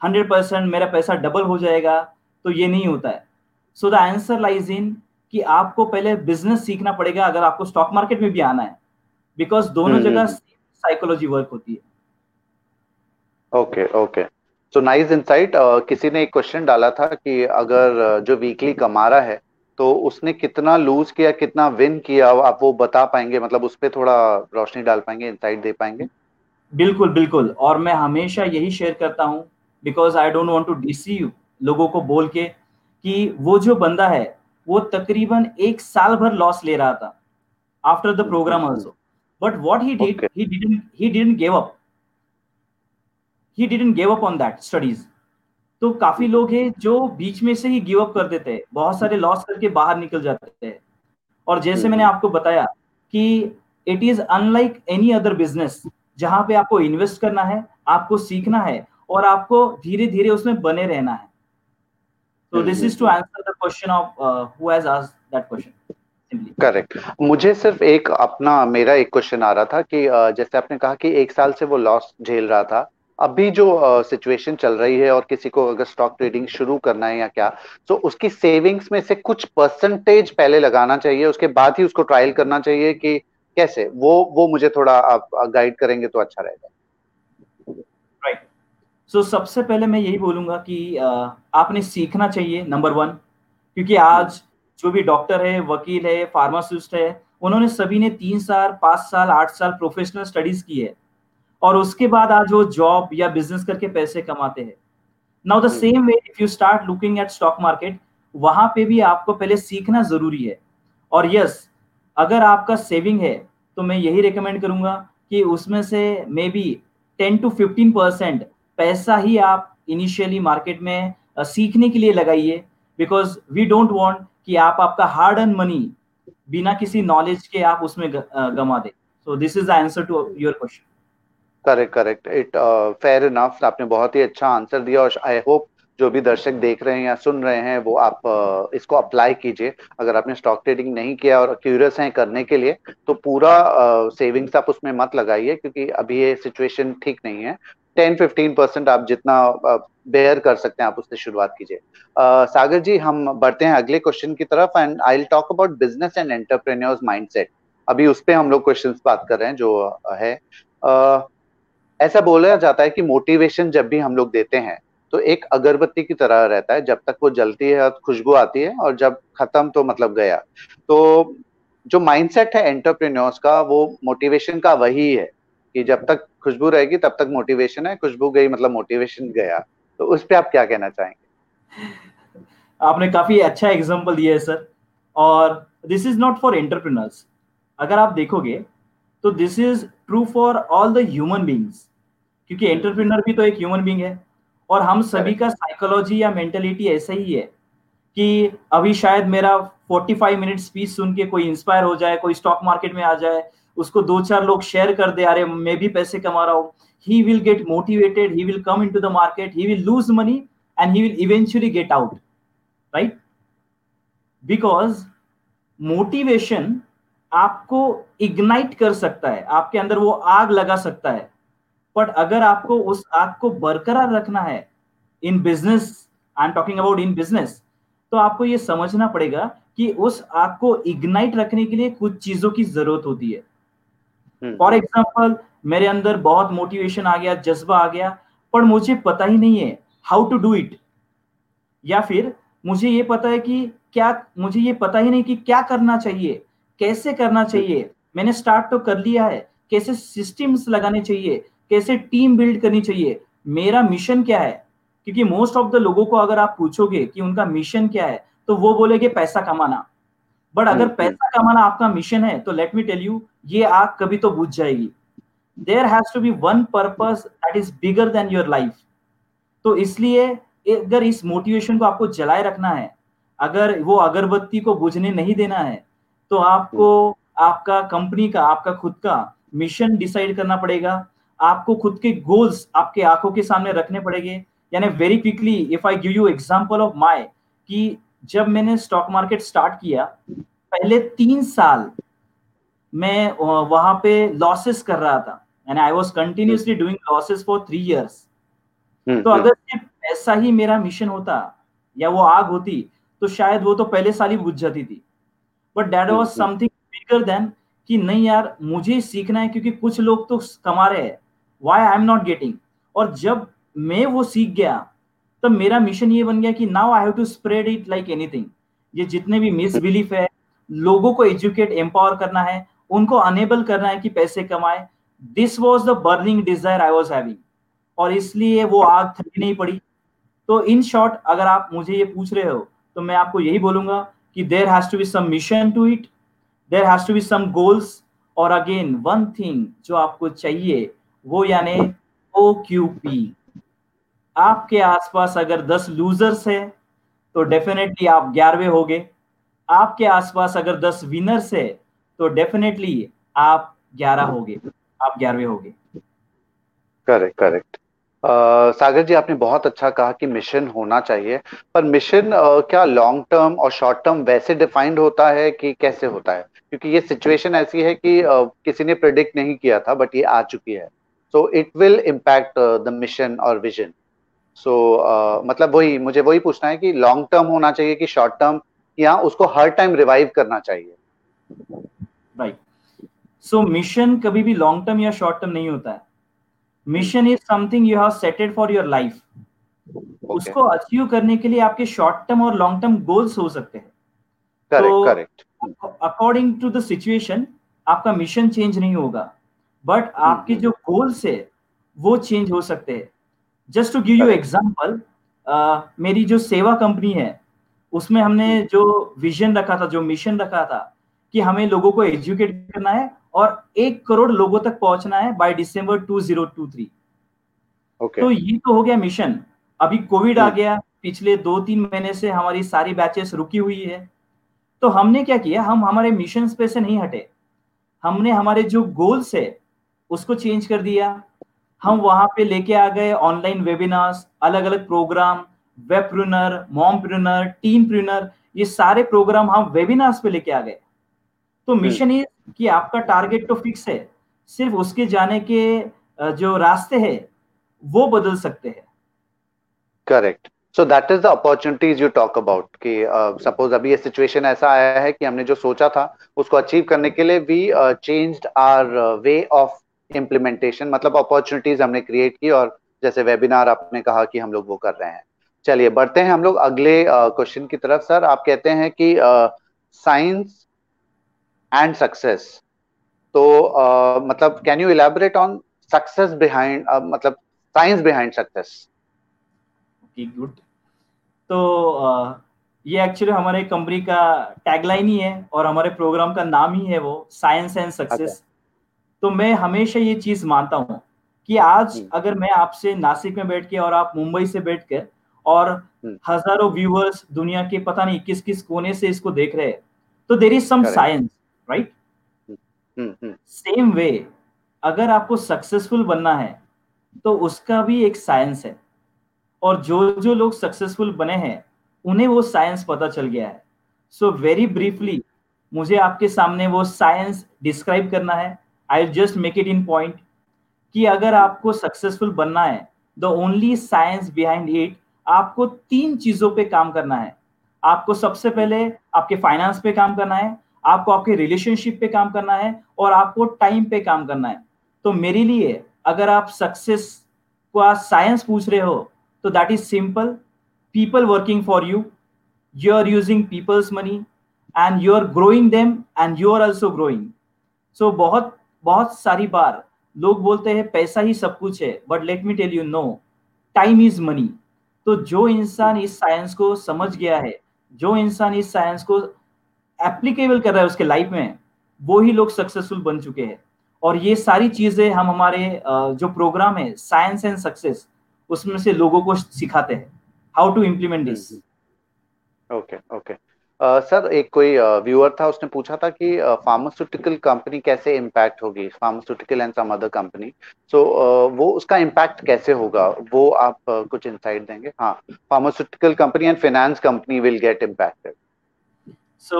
B: हंड्रेड परसेंट मेरा पैसा डबल हो जाएगा तो ये नहीं होता है। So the answer lies in कि आपको पहले बिज़नेस सीखना पड़ेगा अगर आपको स्टॉक मार्केट में भी आना है। बिकॉज़ दोनों हम्म, जगह साइकोलॉजी हम्म। वर्क होती है।
A: Okay okay so nice insight किसी ने एक क्वेश्चन डाला था कि अगर जो वीकली कमा रहा है तो उसने कितना लूज किया कितना विन किया आप वो बता पाएँगे? मतलब उस पर थोड़ा रोशनी डाल पाएँगे इनसाइट दे पाएँगे?
B: बिल्कुल बिल्कुल। और मैं हमेशा यही शेयर करता हूँ because I don't want to deceive लोगों को बोल के कि वो जो बंदा है वो तकरीबन एक साल भर लॉस ले रहा था after the programme also but what he did he didn't he didn't give up he didn't give up on that studies तो काफ़ी लोग हैं जो बीच में से ही गिव अप कर देते हैं बहुत सारे लॉस करके बाहर निकल जाते हैं और जैसे। मैंने आपको बताया कि it is unlike any other business जहाँ पे आपको इन्वेस्ट करना है आपको सीखना है और आपको धीरे धीरे उसमें बने रहना है। तो this is to answer the question of who has asked that question
A: correct मुझे सिर्फ़ एक अपना मेरा एक क्वेश्चन आ रहा था कि जैसे आपने कहा कि एक साल से वो लॉस झेल रहा था। अभी जो सिचुएशन uh, चल रही है और किसी को अगर स्टॉक ट्रेडिंग शुरू करना है या क्या तो उसकी सेविंग्स में से कुछ परसेंटेज पहले लगाना चाहिए उसके बाद ही उसको ट्रायल करना चाहिए कि कैसे? वो वो मुझे थोड़ा आप गाइड करेंगे तो अच्छा रहेगा।
B: राइट सो सबसे पहले मैं यही बोलूँगा कि आपने सीखना चाहिए नंबर वन क्योंकि आज जो भी डॉक्टर है, वकील है फार्मासिस्ट है, उन्होंने सभी ने तीन साल, पाँच साल, आठ साल प्रोफेशनल स्टडीज़ की है। और उसके बाद आज वो जॉब या बिज़नेस करके पैसे कमाते हैं। Now the same way if you start looking at stock market वहाँ पे भी आपको पहले सीखना ज़रूरी है। और यस अगर आपका सेविंग है तो मैं यही रिकमेंड करूँगा कि उसमें से maybe ten to fifteen percent पैसा ही आप इनिशियली मार्केट में सीखने के लिए लगाइए। बिकॉज़ वी डोंट वॉन्ट कि आप आपका हार्ड एंड मनी बिना किसी नॉलेज के आप उसमें गमा दे। So this is the answer to your question
A: correct correct it fair enough आपने बहुत ही अच्छा आंसर दिया और आई होप जो भी दर्शक देख रहे हैं या सुन रहे हैं, वो आप इसको अप्लाई कीजिए। अगर आपने स्टॉक ट्रेडिंग नहीं किया और क्यूरियस हैं करने के लिए तो पूरा सेविंग्स आप उसमें मत लगाइए, क्योंकि अभी ये सिचुएशन ठीक नहीं है। टेन फिफ्टीन परसेंट आप जितना बेयर कर सकते हैं, आप उससे शुरुआत कीजिए। सागर जी, हम बढ़ते हैं अगले क्वेश्चन की तरफ़ and I talk about business and entrepreneurs mindset अभी उस पर हम लोग क्वेश्चन बात कर रहे हैं, जो है। ऐसा बोला जाता है कि मोटिवेशन जब भी हम लोग देते हैं तो एक अगरबत्ती की तरह रहता है, जब तक वो जलती है खुशबू आती है और जब खत्म तो मतलब गया। तो जो माइंडसेट है एंटरप्रेन्योर्स का, वो मोटिवेशन का वही है कि जब तक खुशबू रहेगी, तब तक मोटिवेशन है, खुशबू गई मतलब मोटिवेशन गया। तो उस पर आप क्या कहना चाहेंगे?
B: आपने काफ़ी अच्छा एग्ज़ाम्पल दिया है सर और this is not for entrepreneurs अगर आप देखोगे तो this is true for all the human beings क्योंकि एंटरप्रेन्योर भी तो एक ह्यूमन बींग है। और हम सभी का साइकोलॉजी या मेंटेलिटी ऐसा ही है कि अभी शायद मेरा 45 मिनट स्पीच सुन के कोई इंस्पायर हो जाए कोई स्टॉक मार्केट में आ जाए उसको दो चार लोग शेयर कर दे अरे मैं भी पैसे कमा रहा हूँ। He will get motivated he will come into the market he will lose money and he will eventually get out right because motivation आपको इग्नाइट कर सकता है आपके अंदर वो आग लगा सकता है। बट अगर आपको उस आग को बरकरार रखना है in business I am talking about in business तो आपको ये समझना पड़ेगा कि उस आग को इग्नाइट रखने के लिए कुछ चीज़ों की ज़रूरत होती है। For hmm. एग्ज़ाम्पल मेरे अंदर बहुत मोटिवेशन आ गया जज्बा आ गया पर मुझे पता ही नहीं है हाउ टू डू इट या फिर मुझे ये पता है कि क्या मुझे ये पता ही नहीं कि क्या करना चाहिए कैसे करना चाहिए। मैंने स्टार्ट तो कर लिया है कैसे सिस्टम्स लगाने चाहिए कैसे टीम बिल्ड करनी चाहिए? मेरा मिशन क्या है? क्योंकि मोस्ट ऑफ़ द लोगों को अगर आप पूछोगे कि उनका मिशन क्या है तो वो बोलेगे पैसा कमाना। बट अगर पैसा। कमाना आपका मिशन है तो लेट मी टेल यू ये आग कभी तो बुझ जाएगी। There has to be one purpose that is bigger than your life तो इसलिए अगर इस मोटिवेशन को आपको जलाए रखना है अगर वो अगरबत्ती को बुझने नहीं देना है तो आपको आपका कंपनी का आपका खुद का मिशन डिसाइड करना पड़ेगा। आपको खुद के गोल्स आपके आँखों के सामने रखने पड़ेंगे। यानी very quickly if I give you example of my कि जब मैंने स्टॉक मार्केट स्टार्ट किया पहले तीन साल मैं वहाँ पे लॉसेस कर रहा था। And I was continuously doing losses for three years तो अगर ऐसा ही मेरा मिशन होता या वो आग होती तो शायद वो तो पहले साल ही बुझ जाती थी। But that was something bigger than कि नहीं यार मुझे सीखना है क्योंकि कुछ लोग तो कमा रहे हैं। Why I am not getting और जब मैं वो सीख गया, तब मेरा मिशन ये बन गया कि now I have to spread it like anything ये जितने भी मिस बिलीफ है, लोगों को एजुकेट एम्पावर करना है, उनको अनेबल करना है कि पैसे कमाए। This was the burning desire I was having और इसलिए वो आग थकी नहीं पड़ी। तो इन शॉर्ट अगर आप मुझे ये पूछ रहे हो तो मैं आपको यही बोलूँगा कि there has to be some mission to it there has to be some goals और अगेन वन थिंग जो आपको चाहिए वो यानी ओ क्यू पी आपके आसपास अगर दस लूजर्स है तो डेफिनेटली आप ग्यारहवें गए आपके आसपास अगर दस विनर्स है तो डेफिनेटली आप ग्यारह होगे। आप ग्यारहवें होगे।
A: करेक्ट करेक्ट सागर जी आपने बहुत अच्छा कहा कि मिशन होना चाहिए पर मिशन uh, क्या लॉन्ग टर्म और शॉर्ट टर्म वैसे डिफाइंड होता है कि कैसे होता है? क्योंकि ये सिचुएशन ऐसी है कि uh, किसी ने प्रिडिक्ट नहीं किया था बट ये आ चुकी है। So it will impact the mission और विजन सो मतलब वही मुझे वही पूछना है कि लॉन्ग टर्म होना चाहिए कि शॉर्ट टर्म या उसको हर टाइम रिवाइव करना चाहिए?
B: राइट सो मिशन कभी भी लॉन्ग टर्म या शॉर्ट टर्म नहीं होता है। Mission is something you have setted for your life उसको अचीव करने के लिए आपके शॉर्ट टर्म और लॉन्ग टर्म गोल्स हो सकते हैं।
A: Correct correct
B: according to the situation आपका मिशन चेंज नहीं होगा। बट हम्म, आपके हम्म। जो गोल्स है वो चेंज हो सकते हैं। Just to give you example मेरी जो सेवा कंपनी है उसमें हमने हम्म। जो विजन रखा था जो मिशन रखा था कि हमें लोगों को एजुकेट करना है और एक करोड़ लोगों तक पहुँचना है बाय दिसंबर 2023
A: okay.
B: तो ये तो हो गया मिशन अभी कोविड आ गया पिछले दो तीन महीने से हमारी सारी बैचेस रुकी हुई है। तो हमने क्या किया हम हमारे मिशन पे से नहीं हटे। हमने हमारे जो गोल्स है उसको चेंज कर दिया। हम वहाँ पे लेके आ गए ऑनलाइन वेबिनार्स अलग अलग program webpreneur mompreneur teampreneur ये सारे प्रोग्राम हम वेबिनार्स पे लेके आ गए। तो मिशन हम्म। ये कि आपका टारगेट तो फिक्स है सिर्फ़ उसके जाने के जो रास्ते हैं वो बदल सकते हैं।
A: Correct so that is the opportunities you talk about कि सपोज़ uh, अभी ये सिचुएशन ऐसा आया है कि हमने जो सोचा था उसको अचीव करने के लिए we changed our way of implementation मतलब अपॉर्चुनिटीज़ हमने क्रिएट की और जैसे वेबिनार आपने कहा कि हम लोग वो कर रहे हैं। चलिए बढ़ते हैं हम लोग अगले क्वेश्चन की तरफ़। सर आप कहते हैं कि साइंस एंड सक्सेस तो uh, मतलब can you elaborate on success behind मतलब साइंस बिहाइंड सक्सेस
B: गुड तो uh, ये एक्चुअली हमारे कंपनी का टैगलाइन ही है और हमारे प्रोग्राम का नाम ही है वो साइंस एंड सक्सेस तो मैं हमेशा ये चीज़ मानता हूँ कि आज अगर मैं आपसे नासिक में बैठ के और आप मुंबई से बैठ कर और हम्म। हज़ारों व्यूअर्स दुनिया के पता नहीं किस किस कोने से इसको देख रहे हैं तो there is some science right same way अगर आपको सक्सेसफुल बनना है तो उसका भी एक साइंस है। और जो जो लोग सक्सेसफुल बने हैं उन्हें वो साइंस पता चल गया है। सो वेरी ब्रीफली मुझे आपके सामने वो साइंस डिस्क्राइब करना है। I just make it in point कि अगर आपको सक्सेसफुल बनना है the only science behind it आपको तीन चीज़ों पे काम करना है। आपको सबसे पहले आपके फाइनेंस पे काम करना है, आपको आपके रिलेशनशिप पे काम करना है और आपको टाइम पे काम करना है। तो मेरे लिए अगर आप सक्सेस का साइंस पूछ रहे हो तो that is simple people working for you you are using people's money and you are growing them and you are also growing so बहुत बहुत सारी बार लोग बोलते हैं, पैसा ही सब कुछ है but let me tell you no time is money तो जो इंसान इस साइंस को समझ गया है, जो इंसान इस साइंस को एप्लीकेबल कर रहा है उसके लाइफ में, वो ही लोग सक्सेसफुल बन चुके हैं। और ये सारी चीज़ें हम हमारे जो प्रोग्राम है साइंस एंड सक्सेस उसमें से लोगों को सिखाते हैं how to implement this
A: okay okay sir uh, एक कोई व्यूअर था उसने पूछा था कि फार्मास्यूटिकल कंपनी कैसे इम्पैक्ट होगी? Pharmaceutical and some other company so वो उसका इम्पैक्ट कैसे होगा? वो आप uh, कुछ इंसाइट देंगे? हाँ pharmaceutical company and finance company will get impacted
B: so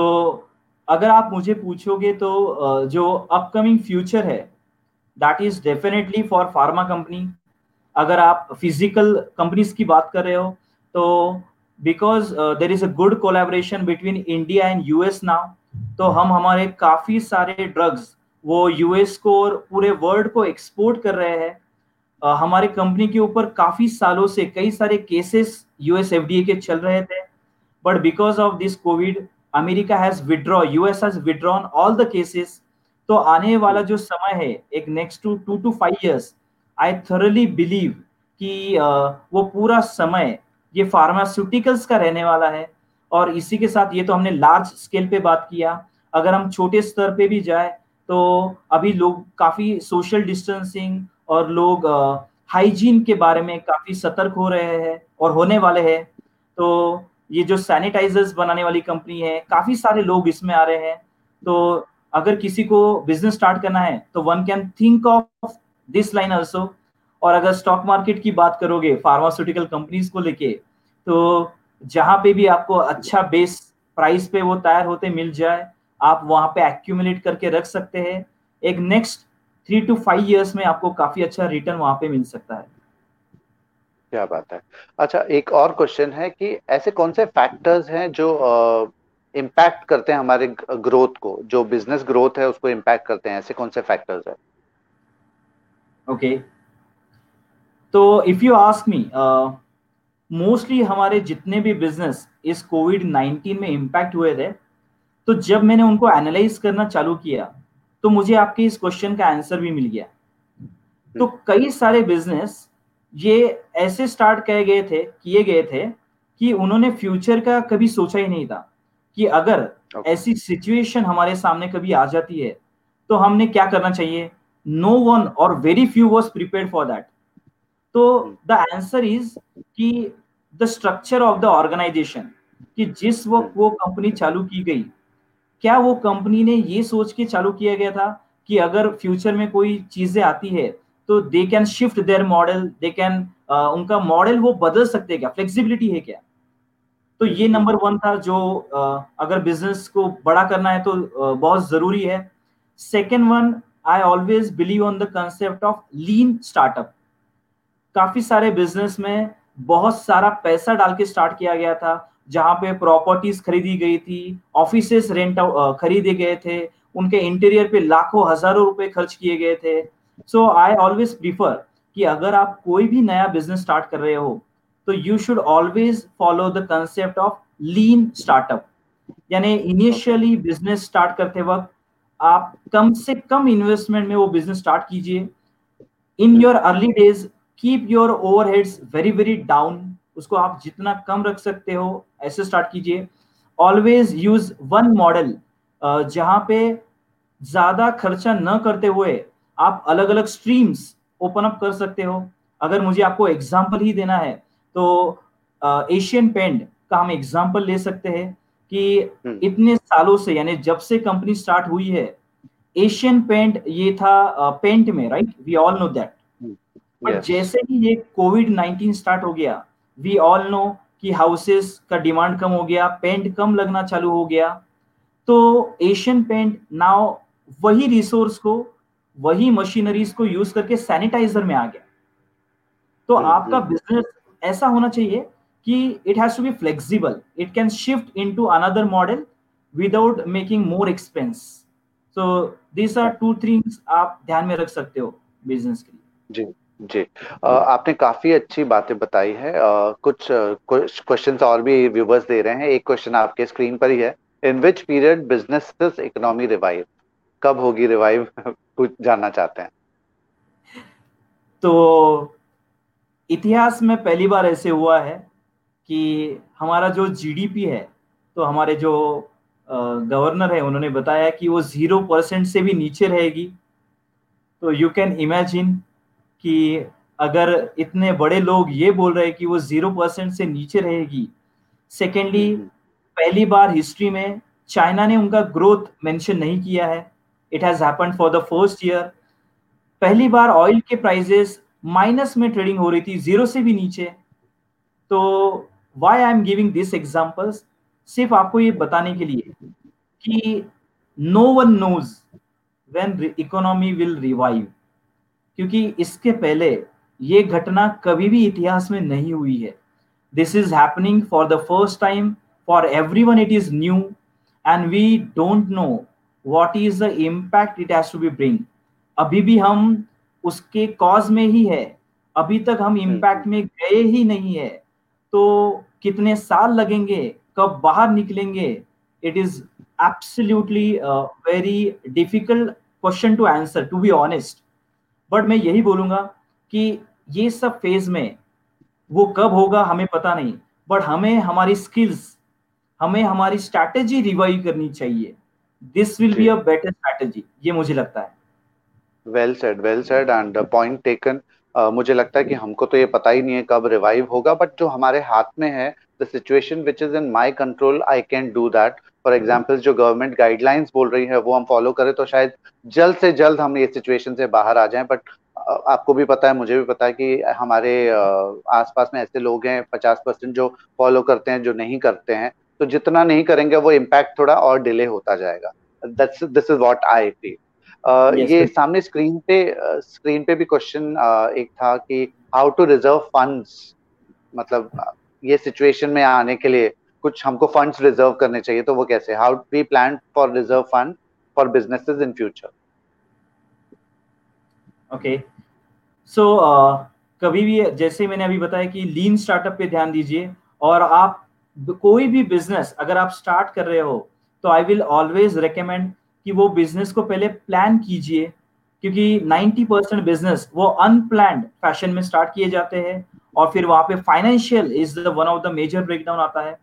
B: अगर आप मुझे पूछोगे तो uh, जो अपकमिंग फ्यूचर है that is definitely for pharma company अगर आप फ़िज़िकल कंपनीज़ की बात कर रहे हो तो because there is a good collaboration between India and US now तो हम हमारे काफ़ी सारे ड्रग्स वो यूएस को और पूरे वर्ल्ड को एक्सपोर्ट कर रहे हैं। Uh, हमारी कंपनी के ऊपर काफ़ी सालों से कई सारे केसेस यूएस एफडीए के चल रहे थे। But because of this covid America has withdraw US has withdrawn all the cases तो आने वाला जो समय है एक next two two two five years I thoroughly believe कि uh, वो पूरा समय ये फार्मास्यूटिकल्स का रहने वाला है। और इसी के साथ ये तो हमने लार्ज स्केल पे बात किया। अगर हम छोटे स्तर पे भी जाए तो अभी लोग काफ़ी सोशल डिस्टेंसिंग और लोग हाइजीन के बारे में काफ़ी सतर्क हो रहे हैं और होने वाले हैं। तो ये जो सैनिटाइजर्स बनाने वाली कंपनी है, काफ़ी सारे लोग इसमें आ रहे हैं। तो अगर किसी को बिज़नेस स्टार्ट करना है तो one can think of this line also और अगर स्टॉक मार्केट की बात करोगे फार्मास्यूटिकल कंपनीज़ को लेके तो जहाँ पे भी आपको अच्छा बेस प्राइस पे वो तैयार होते मिल जाए आप वहाँ पे एक्यूमुलेट करके रख सकते हैं। एक next three two five years में आपको काफ़ी अच्छा रिटर्न वहाँ पे मिल सकता है।
A: क्या बात है। अच्छा एक और क्वेश्चन है कि ऐसे कौन से फैक्टर्स हैं जो इम्पैक्ट uh, करते हैं हमारे ग्रोथ को? जो बिज़नेस ग्रोथ है उसको इम्पैक्ट करते हैं ऐसे कौन से फैक्टर्स है?
B: Okay okay. तो if you ask me mostly हमारे जितने भी बिज़नेस इस कोविड 19 में इम्पैक्ट हुए थे तो जब मैंने उनको एनालाइज करना चालू किया तो मुझे आपके इस क्वेश्चन का आंसर भी मिल गया। तो कई सारे बिज़नेस ये ऐसे स्टार्ट किए गए थे किए गए थे कि उन्होंने फ्यूचर का कभी सोचा ही नहीं था कि अगर okay. ऐसी सिचुएशन हमारे सामने कभी आ जाती है तो हमने क्या करना चाहिए? नो वन और very few was prepare for that तो द आंसर इज़ कि the structure of the organization कि जिस वक्त वो कंपनी चालू की गई क्या वो कंपनी ने ये सोच के चालू किया गया था कि अगर फ्यूचर में कोई चीज़ें आती है तो they can shift their model they can उनका मॉडल वो बदल सकते हैं क्या? फ्लेक्सिबिलिटी है क्या? तो ये नंबर वन था जो uh, अगर बिज़नेस को बड़ा करना है तो uh, बहुत ज़रूरी है। Second one I always believe on the concept of lean startup काफ़ी सारे बिज़नेस में बहुत सारा पैसा डाल के स्टार्ट किया गया था, जहाँ पे प्रॉपर्टीज़ खरीदी गई थी ऑफ़िस रेंट खरीदे गए थे, उनके इंटीरियर पे लाखों, हज़ारों रुपए खर्च किए गए थे। सो आई ऑलवेज प्रीफर कि अगर आप कोई भी नया बिज़नेस स्टार्ट कर रहे हो तो you should always follow the concept of lean startup यानी इनिशियली बिज़नेस स्टार्ट करते वक्त आप कम से कम इन्वेस्टमेंट में वो बिज़नेस स्टार्ट कीजिए। In your early days keep your overheads very very down उसको आप जितना कम रख सकते हो ऐसे स्टार्ट कीजिए। ऑलवेज यूज़ वन मॉडल जहाँ पे ज़्यादा खर्चा न करते हुए आप अलग अलग स्ट्रीम्स ओपन अप कर सकते हो। अगर मुझे आपको एग्ज़ाम्पल ही देना है तो एशियन uh, पेंट का हम एग्ज़ाम्पल ले सकते हैं कि हम्म। इतने सालों से यानी जब से कंपनी स्टार्ट हुई है एशियन पेंट ये था पेंट में right we all know that but yes. जैसे ही ये कोविड 19 स्टार्ट हो गया वी ऑल नो कि हाउसेस का डिमांड कम हो गया पेंट कम लगना चालू हो गया। तो एशियन पेंट नाउ वही रिसोर्स को वही मशीनरीज को यूज़ करके सैनिटाइजर में आ गया। तो mm-hmm. आपका बिज़नेस ऐसा होना चाहिए कि it has to be flexible it can shift into another model without making more expense so this are two things आप ध्यान में रख सकते हो बिज़नेस के लिए।
A: जी। जी। आपने काफ़ी अच्छी बातें बताई है। कुछ क्वेश्चंस और भी व्यूवर्स दे रहे हैं। एक क्वेश्चन आपके स्क्रीन पर ही है। In which period business economy revive कब होगी रिवाइव कुछ जानना चाहते हैं।
B: तो इतिहास में पहली बार ऐसे हुआ है कि हमारा जो जीडीपी है तो हमारे जो गवर्नर है उन्होंने बताया कि वो ज़ीरो परसेंट से भी नीचे रहेगी। तो यू कैन इमेजिन कि अगर इतने बड़े लोग ये बोल रहे हैं कि वो ज़ीरो परसेंट से नीचे रहेगी। सेकेंडली पहली बार हिस्ट्री में चाइना ने उनका ग्रोथ मेंशन नहीं किया है। It has happen for the first year पहली बार ऑयल के प्राइजेस माइनस में ट्रेडिंग हो रही थी ज़ीरो से भी नीचे। तो why I am giving this examples सिर्फ़ आपको ये बताने के लिए कि no one knows when economy will revive क्योंकि इसके पहले ये घटना कभी भी इतिहास में नहीं हुई है। This is happening for the first time for every one it is new and we don't know what is the impact it has to be bring अभी भी हम उसके कॉज में ही है। अभी तक हम इम्पैक्ट में गए ही नहीं है। तो कितने साल लगेंगे कब बाहर निकलेंगे it is absolutely very difficult question to answer to be honest but मैं यही बोलूँगा कि ये सब फ़ेज़ में वो कब होगा हमें पता नहीं बट हमें हमारी स्किल्स हमें हमारी स्ट्रैटेजी रिवाइव करनी चाहिए। This will be a better strategy ये मुझे लगता है।
A: Well said well said and point taken मुझे लगता है कि हमको तो ये पता ही नहीं है कब रिवाइव होगा बट जो हमारे हाथ में है the situation which is in my control I can do that for example जो गवर्नमेंट गाइडलाइंस बोल रही है वो हम फॉलो करें तो शायद जल्द से जल्द हम ये सिचुएशन से बाहर आ जाएँ। बट आपको भी पता है मुझे भी पता है कि हमारे आसपास में ऐसे लोग हैं पचास परसेंट जो फॉलो करते हैं जो नहीं करते हैं तो जितना नहीं करेंगे वो इम्पैक्ट थोड़ा और डिले होता जाएगा। This is what I feel ये सामने स्क्रीन पे स्क्रीन पे भी क्वेश्चन एक था कि हाउ टू रिज़र्व फंड्स मतलब ये सिचुएशन में आने के लिए कुछ हमको फंड्स रिज़र्व करने चाहिए तो वो कैसे? How we plan for reserve fund for businesses in future
B: okay so कभी भी जैसे मैंने अभी बताया कि लीन स्टार्टअप पे ध्यान दीजिए, और आप कोई भी बिज़नेस अगर आप स्टार्ट कर रहे हो तो आई विल ऑलवेज रिकमेंड कि वो बिज़नेस को पहले प्लान कीजिए, क्योंकि 90 परसेंट बिज़नेस वो अनप्लान फ़ैशन में स्टार्ट किए जाते हैं, और फिर वहाँ पे financial is the one of the major breakdown आता है।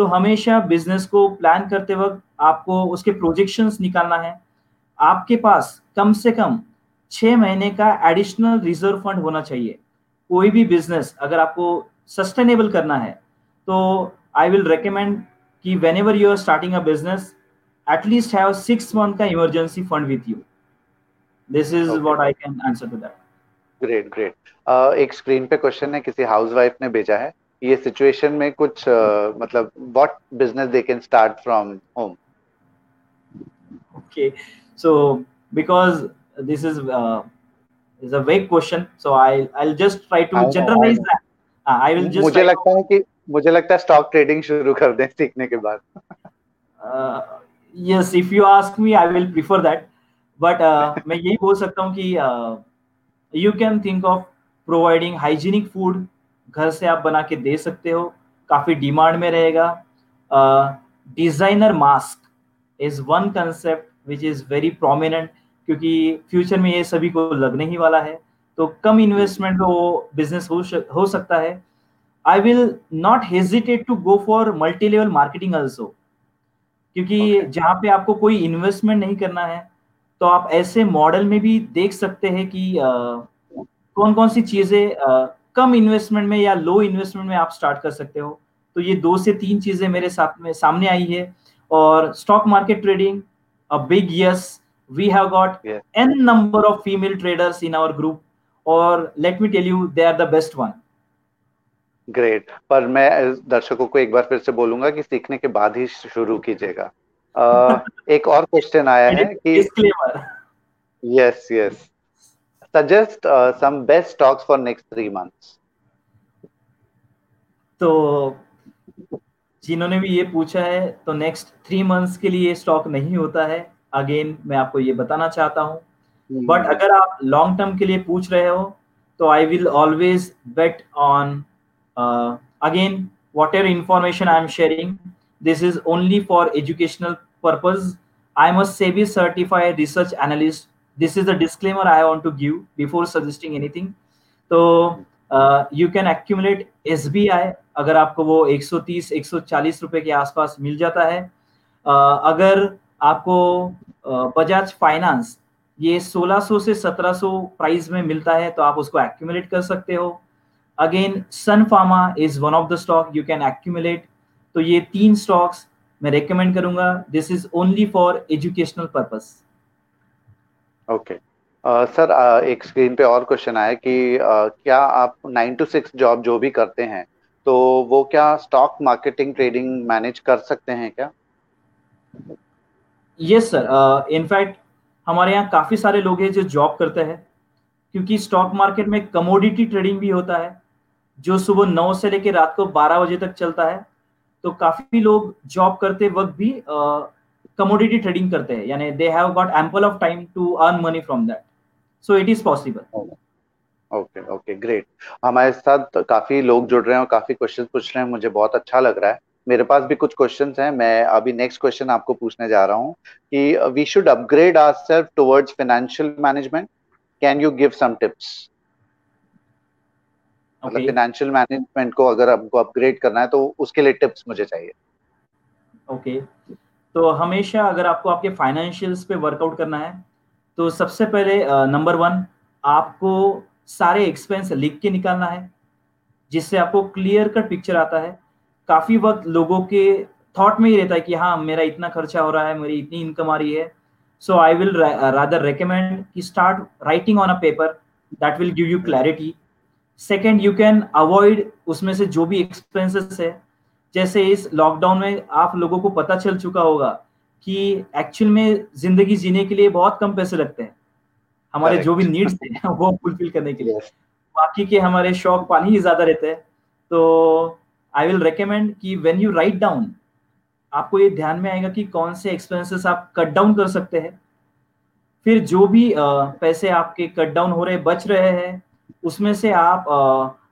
B: तो हमेशा बिज़नेस को प्लान करते वक्त आपको उसके प्रोजेक्शंस निकालना है। आपके पास कम से कम छह महीने का एडिशनल रिज़र्व फंड होना चाहिए। कोई भी बिज़नेस अगर आपको सस्टेनेबल करना है तो आई विल रिकमेंड कि whenever you are starting a business at least have six month का emergency fund with you this is what I can answer to that
A: great great एक स्क्रीन पे क्वेश्चन है किसी हाउसवाइफ ने भेजा है। ये सिचुएशन में कुछ uh, मतलब what business they can start from home
B: okay so because this is uh, is a vague question so i i'll just try to I generalize know, that. Uh, i will just
A: मुझे लगता है कि मुझे लगता है स्टॉक ट्रेडिंग शुरू कर दें सीखने के बाद।
B: Yes if you ask me I will prefer that but मैं यही बोल सकता हूँ कि you can think of providing hygienic food घर से आप बना के दे सकते हो। काफ़ी डिमांड में रहेगा। Designer mask is one concept which is very prominent क्योंकि फ्यूचर में ये सभी को लगने ही वाला है। तो कम इन्वेस्टमेंट में वो बिज़नेस हो हो सकता है। I will not hesitate to go for multi level marketing also क्योंकि okay. जहाँ पे आपको कोई इन्वेस्टमेंट नहीं करना है तो आप ऐसे मॉडल में भी देख सकते हैं कि आ, कौन कौन सी चीज़ें कम इन्वेस्टमेंट में या लो इन्वेस्टमेंट में आप स्टार्ट कर सकते हो। तो ये दो से तीन चीज़ें मेरे साथ में सामने आई है। और stock market trading a big yes have got yeah. n number of female traders in our group और let me tell you they are the best one
A: great पर मैं दर्शकों को एक बार फिर से बोलूँगा कि सीखने के बाद ही शुरू कीजिएगा। एक और क्वेश्चन आया है कि yes yes suggest some best stocks for next three months
B: तो जिन्होंने भी ये पूछा है तो नेक्स्ट थ्री मंथ्स के लिए स्टॉक नहीं होता है। अगेन मैं आपको ये बताना चाहता हूँ। But hmm. अगर आप लॉन्ग टर्म के लिए पूछ रहे हो तो I will always bet on again whatever information I am sharing this is only for educational purpose I am a SEBI certified research analyst this is the disclaimer I want to give before suggesting anything तो यू कैन एक्यूमुलेट एस अगर आपको वो 130 140 रुपए के आसपास मिल जाता है। Uh, अगर आपको बजाज फाइनेंस ये 1600 से 1700 प्राइस में मिलता है तो आप उसको एक्यूमुलेट कर सकते हो। Again Sun Pharma is one of the stock you can accumulate तो ये तीन स्टॉक्स मैं रेकमेंड करूँगा। This is only for educational purpose
A: okay sir uh, एक स्क्रीन पे और क्वेश्चन आया कि uh, क्या आप नाइन टू सिक्स जॉब जो भी करते हैं तो वो क्या स्टॉक मार्केटिंग ट्रेडिंग मैनेज कर सकते हैं क्या?
B: यस सर इनफैक्ट हमारे यहाँ काफ़ी सारे लोग हैं जो जॉब करते हैं क्योंकि स्टॉक मार्केट में कमोडिटी ट्रेडिंग भी होता है जो सुबह नौ से लेकर रात को बारह बजे तक चलता है तो काफ़ी लोग जॉब करते वक्त भी कमोडिटी ट्रेडिंग करते हैं यानी they have got ample of time to earn money from that so it is possible
A: okay okay great हमारे साथ काफ़ी लोग जुड़ रहे हैं और काफ़ी क्वेश्चन पूछ रहे हैं मुझे बहुत अच्छा लग रहा है। मेरे पास भी कुछ क्वेश्चंस हैं मैं अभी नेक्स्ट क्वेश्चन आपको पूछने जा रहा हूँ कि we should upgrade our self towards financial management can you give some tips मतलब फाइनेंशियल मैनेजमेंट को अगर आपको अपग्रेड करना है तो उसके लिए टिप्स मुझे चाहिए।
B: Okay okay. तो हमेशा अगर आपको आपके फाइनेंशियल्स पे वर्कआउट करना है तो सबसे पहले नंबर वन आपको सारे एक्सपेंस लिख के निकालना है, जिससे आपको क्लियर कट पिक्चर आता है। काफ़ी वक्त लोगों के थॉट में ही रहता है कि हाँ मेरा इतना खर्चा हो रहा है, मेरी इतनी इनकम आ रही है। So I will rather recommend कि start writing on a paper that will give you clarity second you can avoid उसमें से जो भी एक्सपेंसेस है जैसे इस लॉकडाउन में आप लोगों को पता चल चुका होगा कि एक्चुअल में ज़िंदगी जीने के लिए बहुत कम पैसे लगते हैं। हमारे जो भी नीड्स हैं वो फुलफिल करने के लिए। बाकी के हमारे शौक पानी ही ज़्यादा रहते हैं। तो आई विल रिकमेंड कि व्हेन यू राइट डाउन आपको ये ध्यान में आएगा कि कौन से एक्सपेंसेस आप कट डाउन कर सकते हैं। फिर जो भी पैसे आपके कट डाउन हो रहे बच रहे हैं उसमें से आप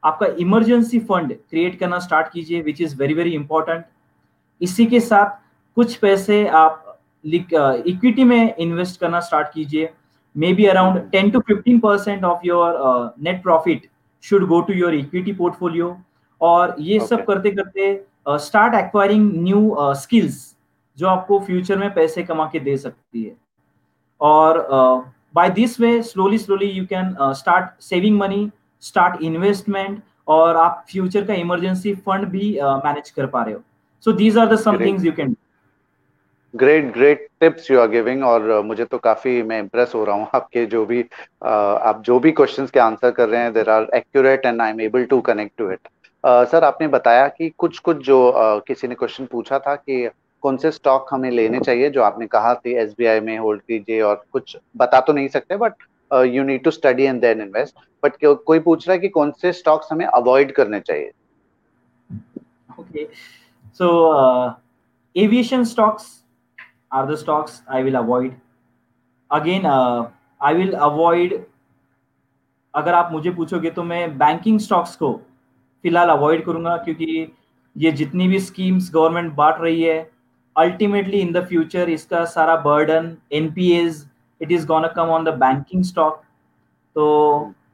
B: आपका इमरजेंसी फंड क्रिएट करना स्टार्ट कीजिए which is very very important इसी के साथ कुछ पैसे आप इक्विटी में इन्वेस्ट करना स्टार्ट कीजिए। Maybe around ten to fifteen percent of your net profit should go to your equity portfolio और ये okay. सब करते करते स्टार्ट एक्वायरिंग न्यू स्किल्स जो आपको फ्यूचर में पैसे कमा के दे सकती है। और by this way slowly slowly you can start saving start start investment और आप फ्यूचर का इमरजेंसी फंड भी मैनेज uh, कर पा रहे हो। So these are the some things you can
A: great great tips you are giving और uh, मुझे तो काफ़ी मैं इम्प्रेस हो रहा हूँ आपके जो भी uh, आप जो भी क्वेश्चंस के आंसर कर रहे हैं there are accurate and I am able to connect to it sir आपने बताया कि कुछ कुछ जो uh, किसी ने क्वेश्चन पूछा था कि कौन से स्टॉक हमें लेने चाहिए जो आपने कहा थी एस में होल्ड कीजिए और कुछ बता तो नहीं सकते but you need to study and then invest but कोई पूछ रहा है कि कौन से स्टॉक्स हमें अवॉइड करने चाहिए?
B: Okay so aviation stocks are the stocks I will avoid again I will avoid अगर आप मुझे पूछोगे तो मैं बैंकिंग स्टॉक्स को फ़िलहाल अवॉइड करूँगा क्योंकि ये जितनी भी स्कीम्स गवर्नमेंट बांट रही है अल्टीमेटली इन द फ्यूचर इसका सारा burden NPAs it is gonna come on the banking stock तो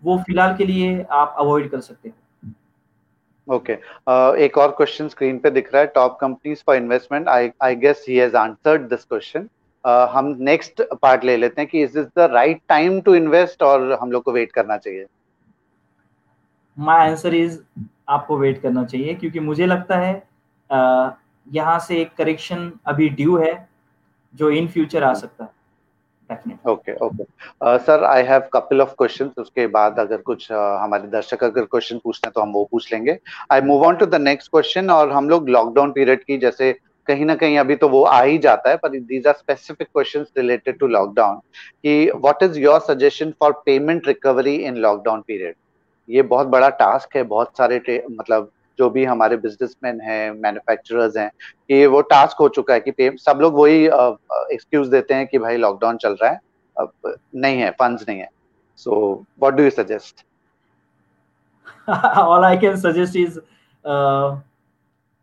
B: वो फ़िलहाल के लिए आप अवॉइड कर सकते हैं।
A: Okay okay. uh, एक और क्वेश्चन स्क्रीन पे दिख रहा है top companies for investment I I guess he has answered this question हम नेक्स्ट पार्ट ले लेते हैं कि is this the right time to invest और हम लोग को वेट करना चाहिए?
B: माय आंसर इज़ आपको वेट करना चाहिए क्योंकि मुझे लगता है uh, यहाँ से एक करेक्शन अभी ड्यू है जो इन फ्यूचर आ सकता है।
A: Okay okay sir I have couple of questions उसके बाद अगर कुछ uh, हमारे दर्शक अगर क्वेश्चन पूछते हैं तो हम वो पूछ लेंगे। I move on to the next question और हम लोग लॉकडाउन पीरियड की जैसे कहीं ना कहीं अभी तो वो आ ही जाता है पर these are specific questions related to lockdown कि what is your suggestion for payment recovery in lockdown period ये बहुत बड़ा टास्क है बहुत सारे मतलब जो भी हमारे बिजनेसमैन हैं मैन्युफैक्चरर्स हैं, कि वो टास्क हो चुका है कि सब लोग वही एक्सक्यूज देते हैं कि भाई लॉकडाउन चल रहा है, अब नहीं है फंड्स नहीं है। So what do you suggest
B: all I can suggest is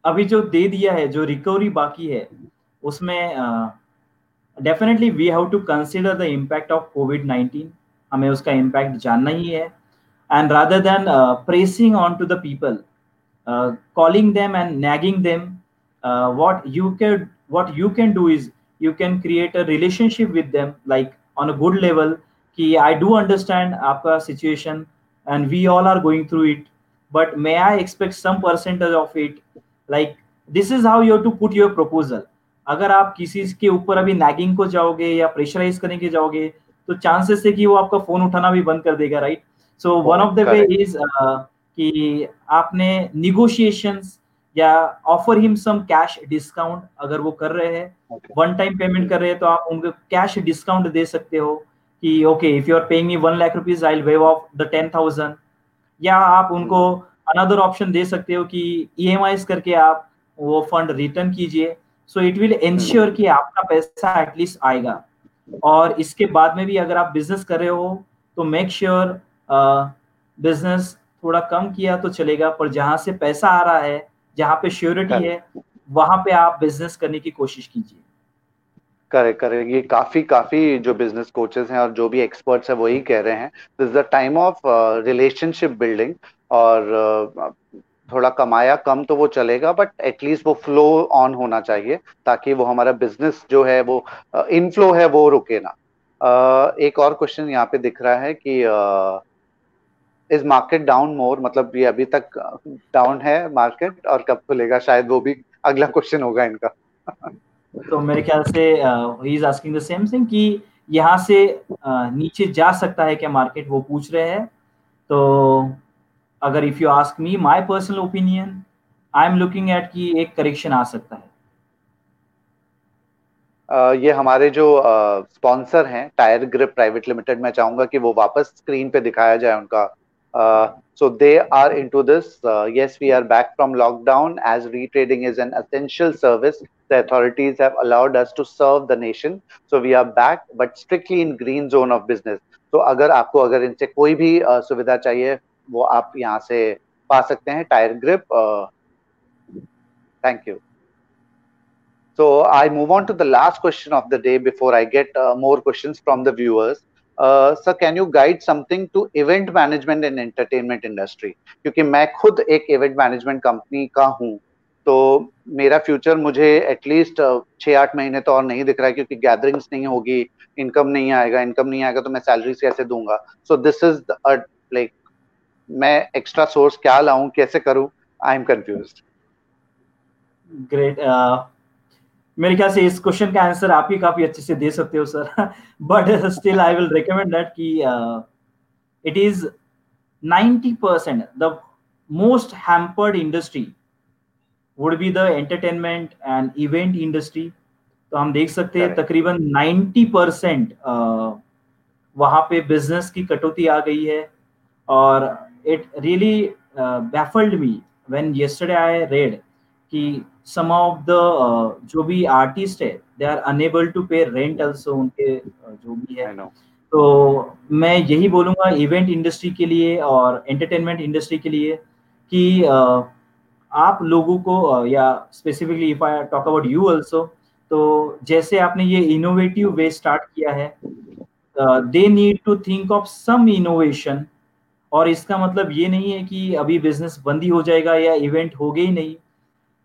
B: अभी जो दे दिया है, जो रिकवरी बाकी है, उसमें definitely we have to consider the impact of covid 19 हमें उसका इम्पैक्ट जानना ही है। And rather than pressing on to the people uh, calling them and nagging them uh, what you can what you can do is you can create a relationship with them like on a good level ki i do understand aapka situation and we all are going through it but may i expect some percentage of it like this is how you have to put your proposal अगर आप किसी के ऊपर अभी नैगिंग को जाओगे या प्रेशराइज करने के जाओगे तो चांसेस है कि वो आपका फोन उठाना भी बंद कर देगा right so one of the way is कि आपने निगोशिएशंस या offer him some cash discount अगर वो कर रहे हैं वन टाइम पेमेंट कर रहे हैं तो आप उनको कैश डिस्काउंट दे सकते हो कि okay if you are paying me one lakh rupees I waive off the ten thousand या आप उनको अनदर ऑप्शन दे सकते हो कि ई e करके आप वो फंड रिटर्न कीजिए। सो इट विल इंश्योर कि आपका पैसा एटलीस्ट आएगा। और इसके बाद में भी अगर आप बिज़नेस कर रहे हो तो मेक श्योर बिज़नेस थोड़ा कम किया तो चलेगा पर जहाँ से पैसा आ रहा है जहाँ पे श्योरिटी है वहाँ पे आप बिज़नेस करने की कोशिश कीजिए।
A: करेक्ट करेक्ट ये काफ़ी काफ़ी जो बिज़नेस कोचेस हैं और जो भी एक्सपर्ट्स हैं वही कह रहे हैं। This the time of relationship building और uh, थोड़ा कमाया कम तो वो चलेगा बट एटलीस्ट वो फ्लो ऑन होना चाहिए ताकि वो हमारा बिज़नेस जो है वो इनफ्लो uh, है वो रुके ना। Uh, एक और क्वेश्चन यहाँ पे दिख रहा है कि इज़ मार्केट डाउन मोर मतलब ये अभी तक डाउन है मार्केट और कब खुलेगा? शायद वो भी अगला क्वेश्चन होगा इनका।
B: तो मेरे ख्याल से he is asking the same thing कि यहाँ से uh, नीचे जा सकता है क्या मार्केट वो पूछ रहे हैं। तो अगर if you ask me my personal opinion I am looking at कि एक करेक्शन आ सकता है।
A: Uh, ये हमारे जो स्पॉन्सर uh, हैं टायर ग्रिप प्राइवेट लिमिटेड मैं चाहूँगा कि वो वापस स्क्रीन पे दिखाया जाए उनका so they are into this. Uh, yes, we are back from lockdown as retrading is an essential service. The authorities have allowed us to serve the nation. So we are back, but strictly in green zone of business. तो अगर आपको अगर इनसे कोई भी uh, सुविधा चाहिए वो आप यहाँ से पा सकते हैं tyre grip thank you So I move on to the last question of the day before I get uh, more questions from the Viewers. Sir can you guide something to event management in entertainment industry क्योंकि मैं खुद एक इवेंट मैनेजमेंट कंपनी का हूँ तो मेरा फ्यूचर मुझे एटलीस्ट छः आठ महीने तो और नहीं दिख रहा है क्योंकि गैदरिंग्स नहीं होगी इनकम नहीं आएगा इनकम नहीं आएगा तो मैं सैलरी कैसे दूँगा सो दिस इज़ लाइक मैं एक्स्ट्रा सोर्स क्या लाऊं कैसे करूँ आई एम कंफ्यूज
B: ग्रेट मेरे ख्याल से इस क्वेश्चन का आंसर आप ही काफ़ी अच्छे से दे सकते हो sir but still I will recommend that कि it is 90 percent the most hampered industry would be the entertainment and event industry तो हम देख सकते हैं तकरीबन 90 परसेंट uh, वहाँ पे बिज़नेस की कटौती आ गई है। और it really baffled me when yesterday I read कि सम ऑफ़ द जो भी आर्टिस्ट है they are unable to pay rent also उनके uh, जो भी है। तो मैं यही बोलूँगा इवेंट इंडस्ट्री के लिए और एंटरटेनमेंट इंडस्ट्री के लिए कि uh, आप लोगों को uh, या specifically if I talk about you also तो जैसे आपने ये इनोवेटिव वे स्टार्ट किया है they need to think of some innovation और इसका मतलब ये नहीं है कि अभी बिज़नेस बंद ही हो जाएगा या इवेंट हो गई नहीं।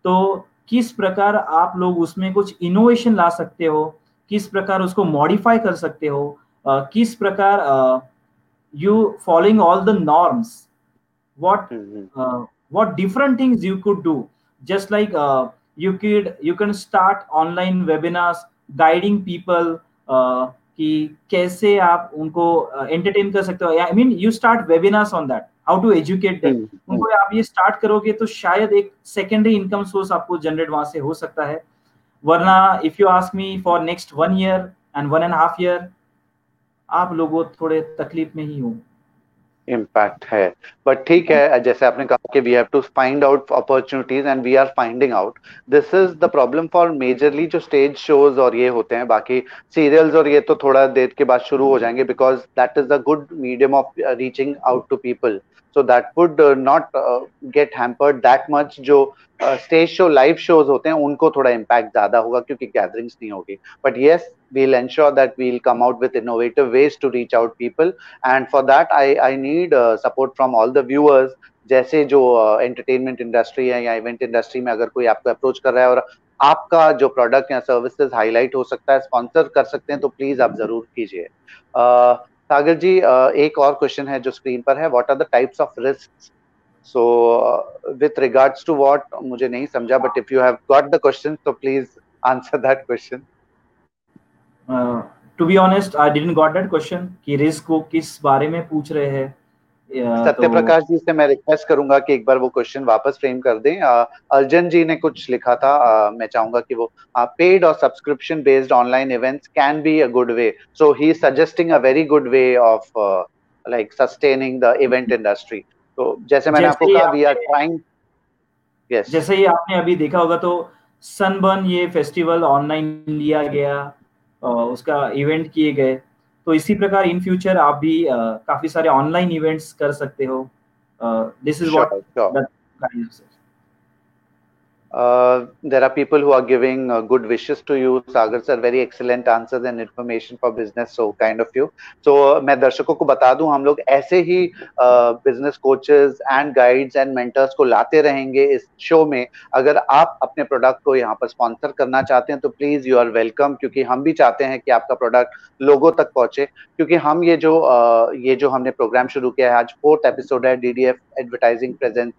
B: तो किस प्रकार आप लोग उसमें कुछ इनोवेशन ला सकते हो? किस प्रकार उसको मॉडिफाई कर सकते हो? uh, किस प्रकार you following all the norms what uh, what different things you could do? Just like uh, you could you can start online webinars guiding people uh, कि कैसे आप उनको एंटरटेन कर सकते हो? I mean you start webinars on that how to educate them उनको आप ये स्टार्ट करोगे तो शायद एक सेकेंडरी इनकम सोर्स आपको जनरेट वहाँ से हो सकता है। वरना if you ask me for next one year and one and half year आप लोगों थोड़े तकलीफ़ में ही हो।
A: इम्पैक्ट है। बट ठीक है, जैसे आपने कहा कि we have to find out opportunities and we are finding out this is the problem for majorly जो स्टेज शोज़ और ये होते हैं, बाकी सीरियल्स और ये तो थोड़ा देर के बाद शुरू हो जाएँगे because that is the good medium of reaching out to people would uh, not uh, get hampered that much जो स्टेज शो लाइव शोज़ होते हैं उनको थोड़ा इम्पैक्ट ज़्यादा होगा क्योंकि गैदरिंग्स नहीं होगी but yes we'll ensure that we'll come out with innovative ways to reach out people and for that i i need uh, support from all the viewers जैसे जो एंटरटेनमेंट uh, इंडस्ट्री है या इवेंट इंडस्ट्री में अगर कोई आपको अप्रोच कर रहा है और आपका जो प्रोडक्ट या सर्विसेज़ हाईलाइट हो सकता है स्पॉन्सर कर सकते हैं तो प्लीज़ आप ज़रूर कीजिए uh, सागर जी एक और क्वेश्चन है जो स्क्रीन पर है. What are the types of risk so with regards to what मुझे नहीं समझा but if you have got the question तो please answer that question
B: to be honest I didn't got that question कि रिस्क को किस बारे में पूछ रहे हैं.
A: सत्य प्रकाश जी से मैं रिक्वेस्ट करूँगा कि एक बार वो क्वेश्चन वापस फ्रेम कर दें। अर्जन जी ने कुछ लिखा था आ, मैं चाहूँगा कि वो पेड और subscription based online events can be a good way so he suggesting a very good way of like sustaining the event industry तो जैसे मैंने आपको कहा वी आर ट्राइंग
B: यस जैसे ही आपने अभी देखा होगा तो सनबर्न ये फेस्टिवल ऑनलाइन लिया गया उसका इवेंट किए गए। तो इसी प्रकार इन फ्यूचर आप भी uh, काफ़ी सारे ऑनलाइन इवेंट्स कर सकते हो। This is what
A: Uh, there are people who are giving uh, good wishes to you. Sagar sir very excellent answers and information for business so kind of you. So uh, मैं दर्शकों को बता दूँ हम लोग ऐसे ही business coaches and guides and mentors को लाते रहेंगे इस शो में। अगर आप अपने प्रोडक्ट को यहाँ पर स्पॉन्सर करना चाहते हैं तो प्लीज़ यू आर वेलकम क्योंकि हम भी चाहते हैं कि आपका प्रोडक्ट लोगों तक पहुँचे। क्योंकि हम ये जो ये जो हमने प्रोग्राम शुरू किया है आज फोर्थ एपिसोड है the advertising present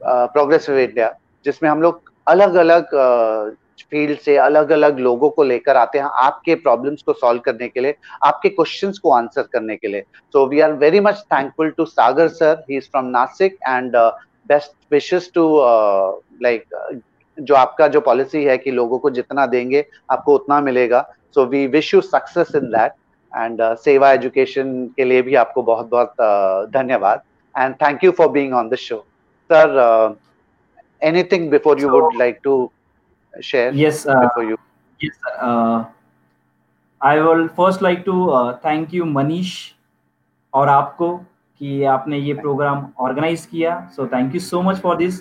A: progressive India जिसमें हम लोग अलग अलग फ़ील्ड से अलग अलग लोगों को लेकर आते हैं आपके प्रॉब्लम्स को सॉल्व करने के लिए आपके क्वेश्चंस को आंसर करने के लिए। So we are very much thankful to Sagar sir he is from Nashik and best wishes to like जो आपका जो पॉलिसी है कि लोगों को जितना देंगे आपको उतना मिलेगा। So we wish you success in that and Seva education के लिए भी आपको बहुत बहुत uh, धन्यवाद। And thank you for being on the show sir anything before you so, would like to share
B: yes uh, before you? yes uh, i will first like to uh, thank you manish और आपको कि आपने ये प्रोग्राम ऑर्गेनाइज किया. So thank you so much for this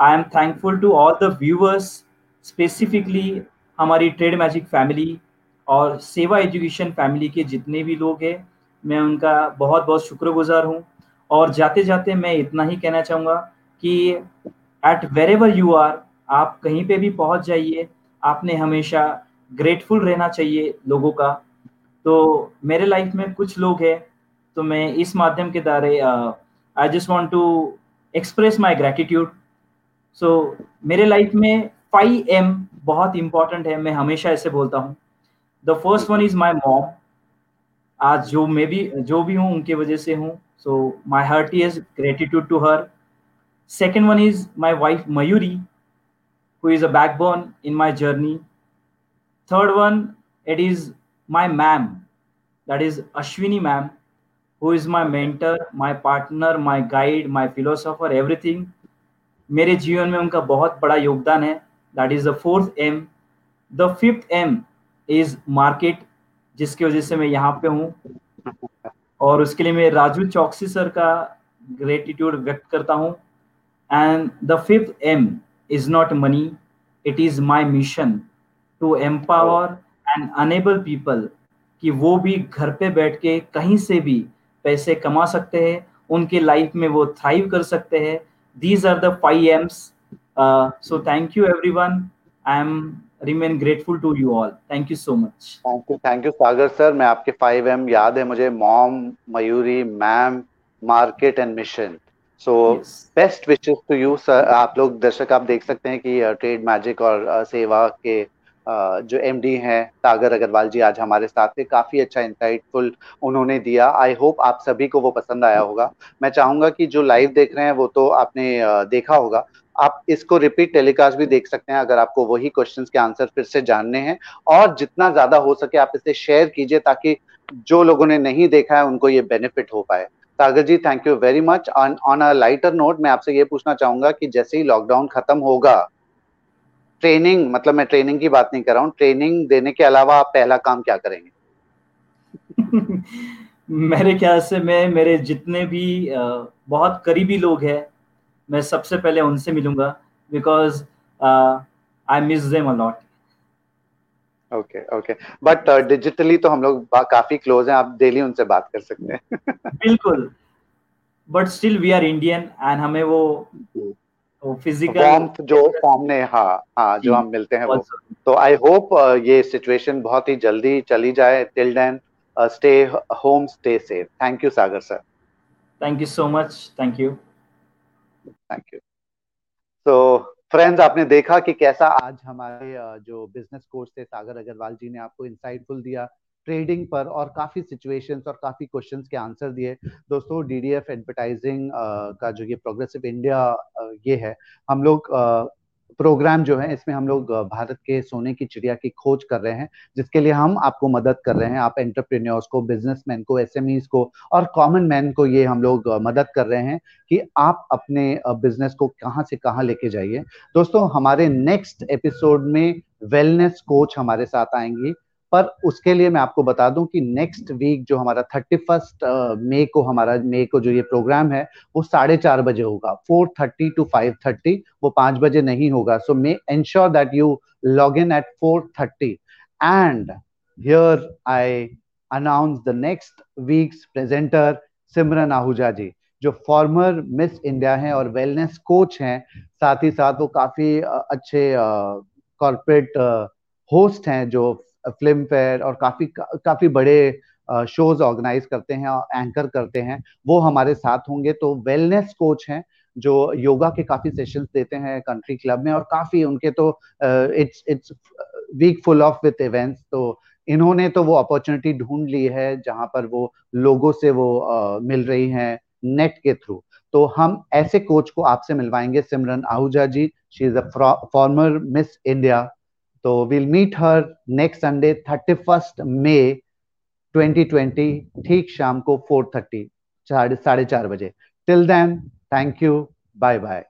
B: I am thankful to all the viewers specifically हमारी ट्रेड मैजिक फैमिली और सेवा एजुकेशन फैमिली के जितने भी लोग हैं मैं उनका बहुत बहुत शुक्रगुजार हूँ। और जाते जाते मैं इतना ही कहना चाहूँगा कि at wherever you are आप कहीं पे भी पहुँच जाइए। आपने हमेशा ग्रेटफुल रहना चाहिए लोगों का। तो मेरे लाइफ में कुछ लोग हैं तो मैं इस माध्यम के द्वारे I just want to express my gratitude so मेरे लाइफ में फाइव एम बहुत इंपॉर्टेंट है, मैं हमेशा ऐसे बोलता हूँ। The first one is my mom आज जो मैं भी, जो भी हूँ, उनके वजह से हूँ। So my heart is gratitude to her Second one is my wife Mayuri, who is a backbone in my journey. Third one, it is my ma'am, that is Ashwini ma'am, who is my mentor, my partner, my guide, my philosopher, everything. मेरे जीवन में उनका बहुत बड़ा योगदान है that is the fourth M the fifth M is market जिसकी वजह से मैं यहाँ पे हूँ और उसके लिए मैं राजू चौकसी सर का ग्रेटिट्यूड व्यक्त करता हूँ And the fifth M is not money, it is my mission to empower and enable people कि वो भी घर पे बैठ के कहीं से भी पैसे कमा सकते हैं उनके लाइफ में वो थ्राइव कर सकते हैं। These are the five Ms so thank you everyone I am remain grateful to you all thank you so much
A: thank you thank you Sagar sir मैं आपके फाइव एम याद है मुझे mom Mayuri ma'am market and mission so best wishes to you sir आप लोग दर्शक आप देख सकते हैं कि ट्रेड मैजिक और सेवा के जो एमडी हैं सागर अग्रवाल जी आज हमारे साथ थे। काफ़ी अच्छा इंसाइटफुल उन्होंने दिया। आई होप आप सभी को वो पसंद आया होगा। मैं चाहूँगा कि जो लाइव देख रहे हैं वो तो आपने देखा होगा। आप इसको रिपीट टेलीकास्ट भी देख सकते हैं अगर आपको वही क्वेश्चन के आंसर फिर से जानने हैं। और जितना ज़्यादा हो सके आप इसे शेयर कीजिए ताकि जो लोगों ने नहीं देखा है उनको ये बेनिफिट हो पाए। Sagar ji thank you very much on a lighter note मैं आपसे ये पूछना चाहूँगा कि जैसे ही लॉकडाउन खत्म होगा ट्रेनिंग मतलब मैं ट्रेनिंग की बात नहीं कर रहा हूँ ट्रेनिंग देने के अलावा आप पहला काम क्या करेंगे?
B: मेरे ख्याल से मैं, मेरे जितने भी बहुत करीबी लोग हैं, मैं सबसे पहले उनसे मिलूँगा because I miss them
A: a lot okay okay but digitally तो हम लोग काफ़ी क्लोज हैं आप डेली उनसे बात कर सकते हैं।
B: बिल्कुल। But still we are Indian and हमें वो
A: फ़िज़िकल जो फॉर्म ने हाँ हाँ जो हम मिलते हैं वो। तो आई होप uh, ये सिचुएशन बहुत ही जल्दी चली जाए। Till then stay home stay safe thank you Sagar sir
B: thank you so much thank you
A: thank you तो फ्रेंड्स आपने देखा कि कैसा आज हमारे जो बिज़नेस कोर्स थे सागर अग्रवाल जी ने आपको इंसाइटफुल दिया ट्रेडिंग पर और काफ़ी सिचुएशंस और काफ़ी क्वेश्चंस के आंसर दिए। दोस्तों डीडीएफ एडवर्टाइजिंग का जो ये प्रोग्रेसिव इंडिया ये है, हम लोग प्रोग्राम जो है, इसमें हम लोग भारत के सोने की चिड़िया की खोज कर रहे हैं, जिसके लिए हम आपको मदद कर रहे हैं। आप एंटरप्रेन्योर्स को बिजनेसमैन को एसएमईज को और कॉमन मैन को ये हम लोग मदद कर रहे हैं कि आप अपने बिज़नेस को कहाँ से कहाँ लेके जाइए। दोस्तों, हमारे नेक्स्ट एपिसोड में वेलनेस कोच हमारे साथ आएँगी। पर उसके लिए मैं आपको बता दूँ कि नेक्स्ट वीक जो हमारा थर्टी फ़र्स्ट मे को हमारा मे को जो ये प्रोग्राम है, वो साढ़े चार बजे होगा। Four thirty to five thirty वो पाँच बजे नहीं होगा। So may ensure that you log in at four thirty and here I announce the next week's presenter Simran Ahuja ji जो फॉर्मर मिस इंडिया हैं और वेलनेस कोच हैं। साथ ही साथ वो काफ़ी अच्छे कॉरपोरेट होस्ट हैं जो फ़िल्म फेयर और काफ़ी काफ़ी बड़े शोज़ ऑर्गेनाइज करते हैं और एंकर करते हैं वो हमारे साथ होंगे। तो वेलनेस कोच हैं जो योगा के काफ़ी सेशंस देते हैं कंट्री क्लब में और काफ़ी उनके तो it's it's week full of with events तो इन्होंने तो वो अपॉर्चुनिटी ढूंढ ली है जहाँ पर वो लोगों से वो uh, मिल रही हैं नेट के थ्रू तो हम ऐसे कोच को आपसे मिलवाएँगे Simran Ahuja ji. She is a former Miss India तो will meet her next Sunday thirty first May 2020 ठीक शाम को 4:30 साढ़े चार बजे। Till then thank you bye bye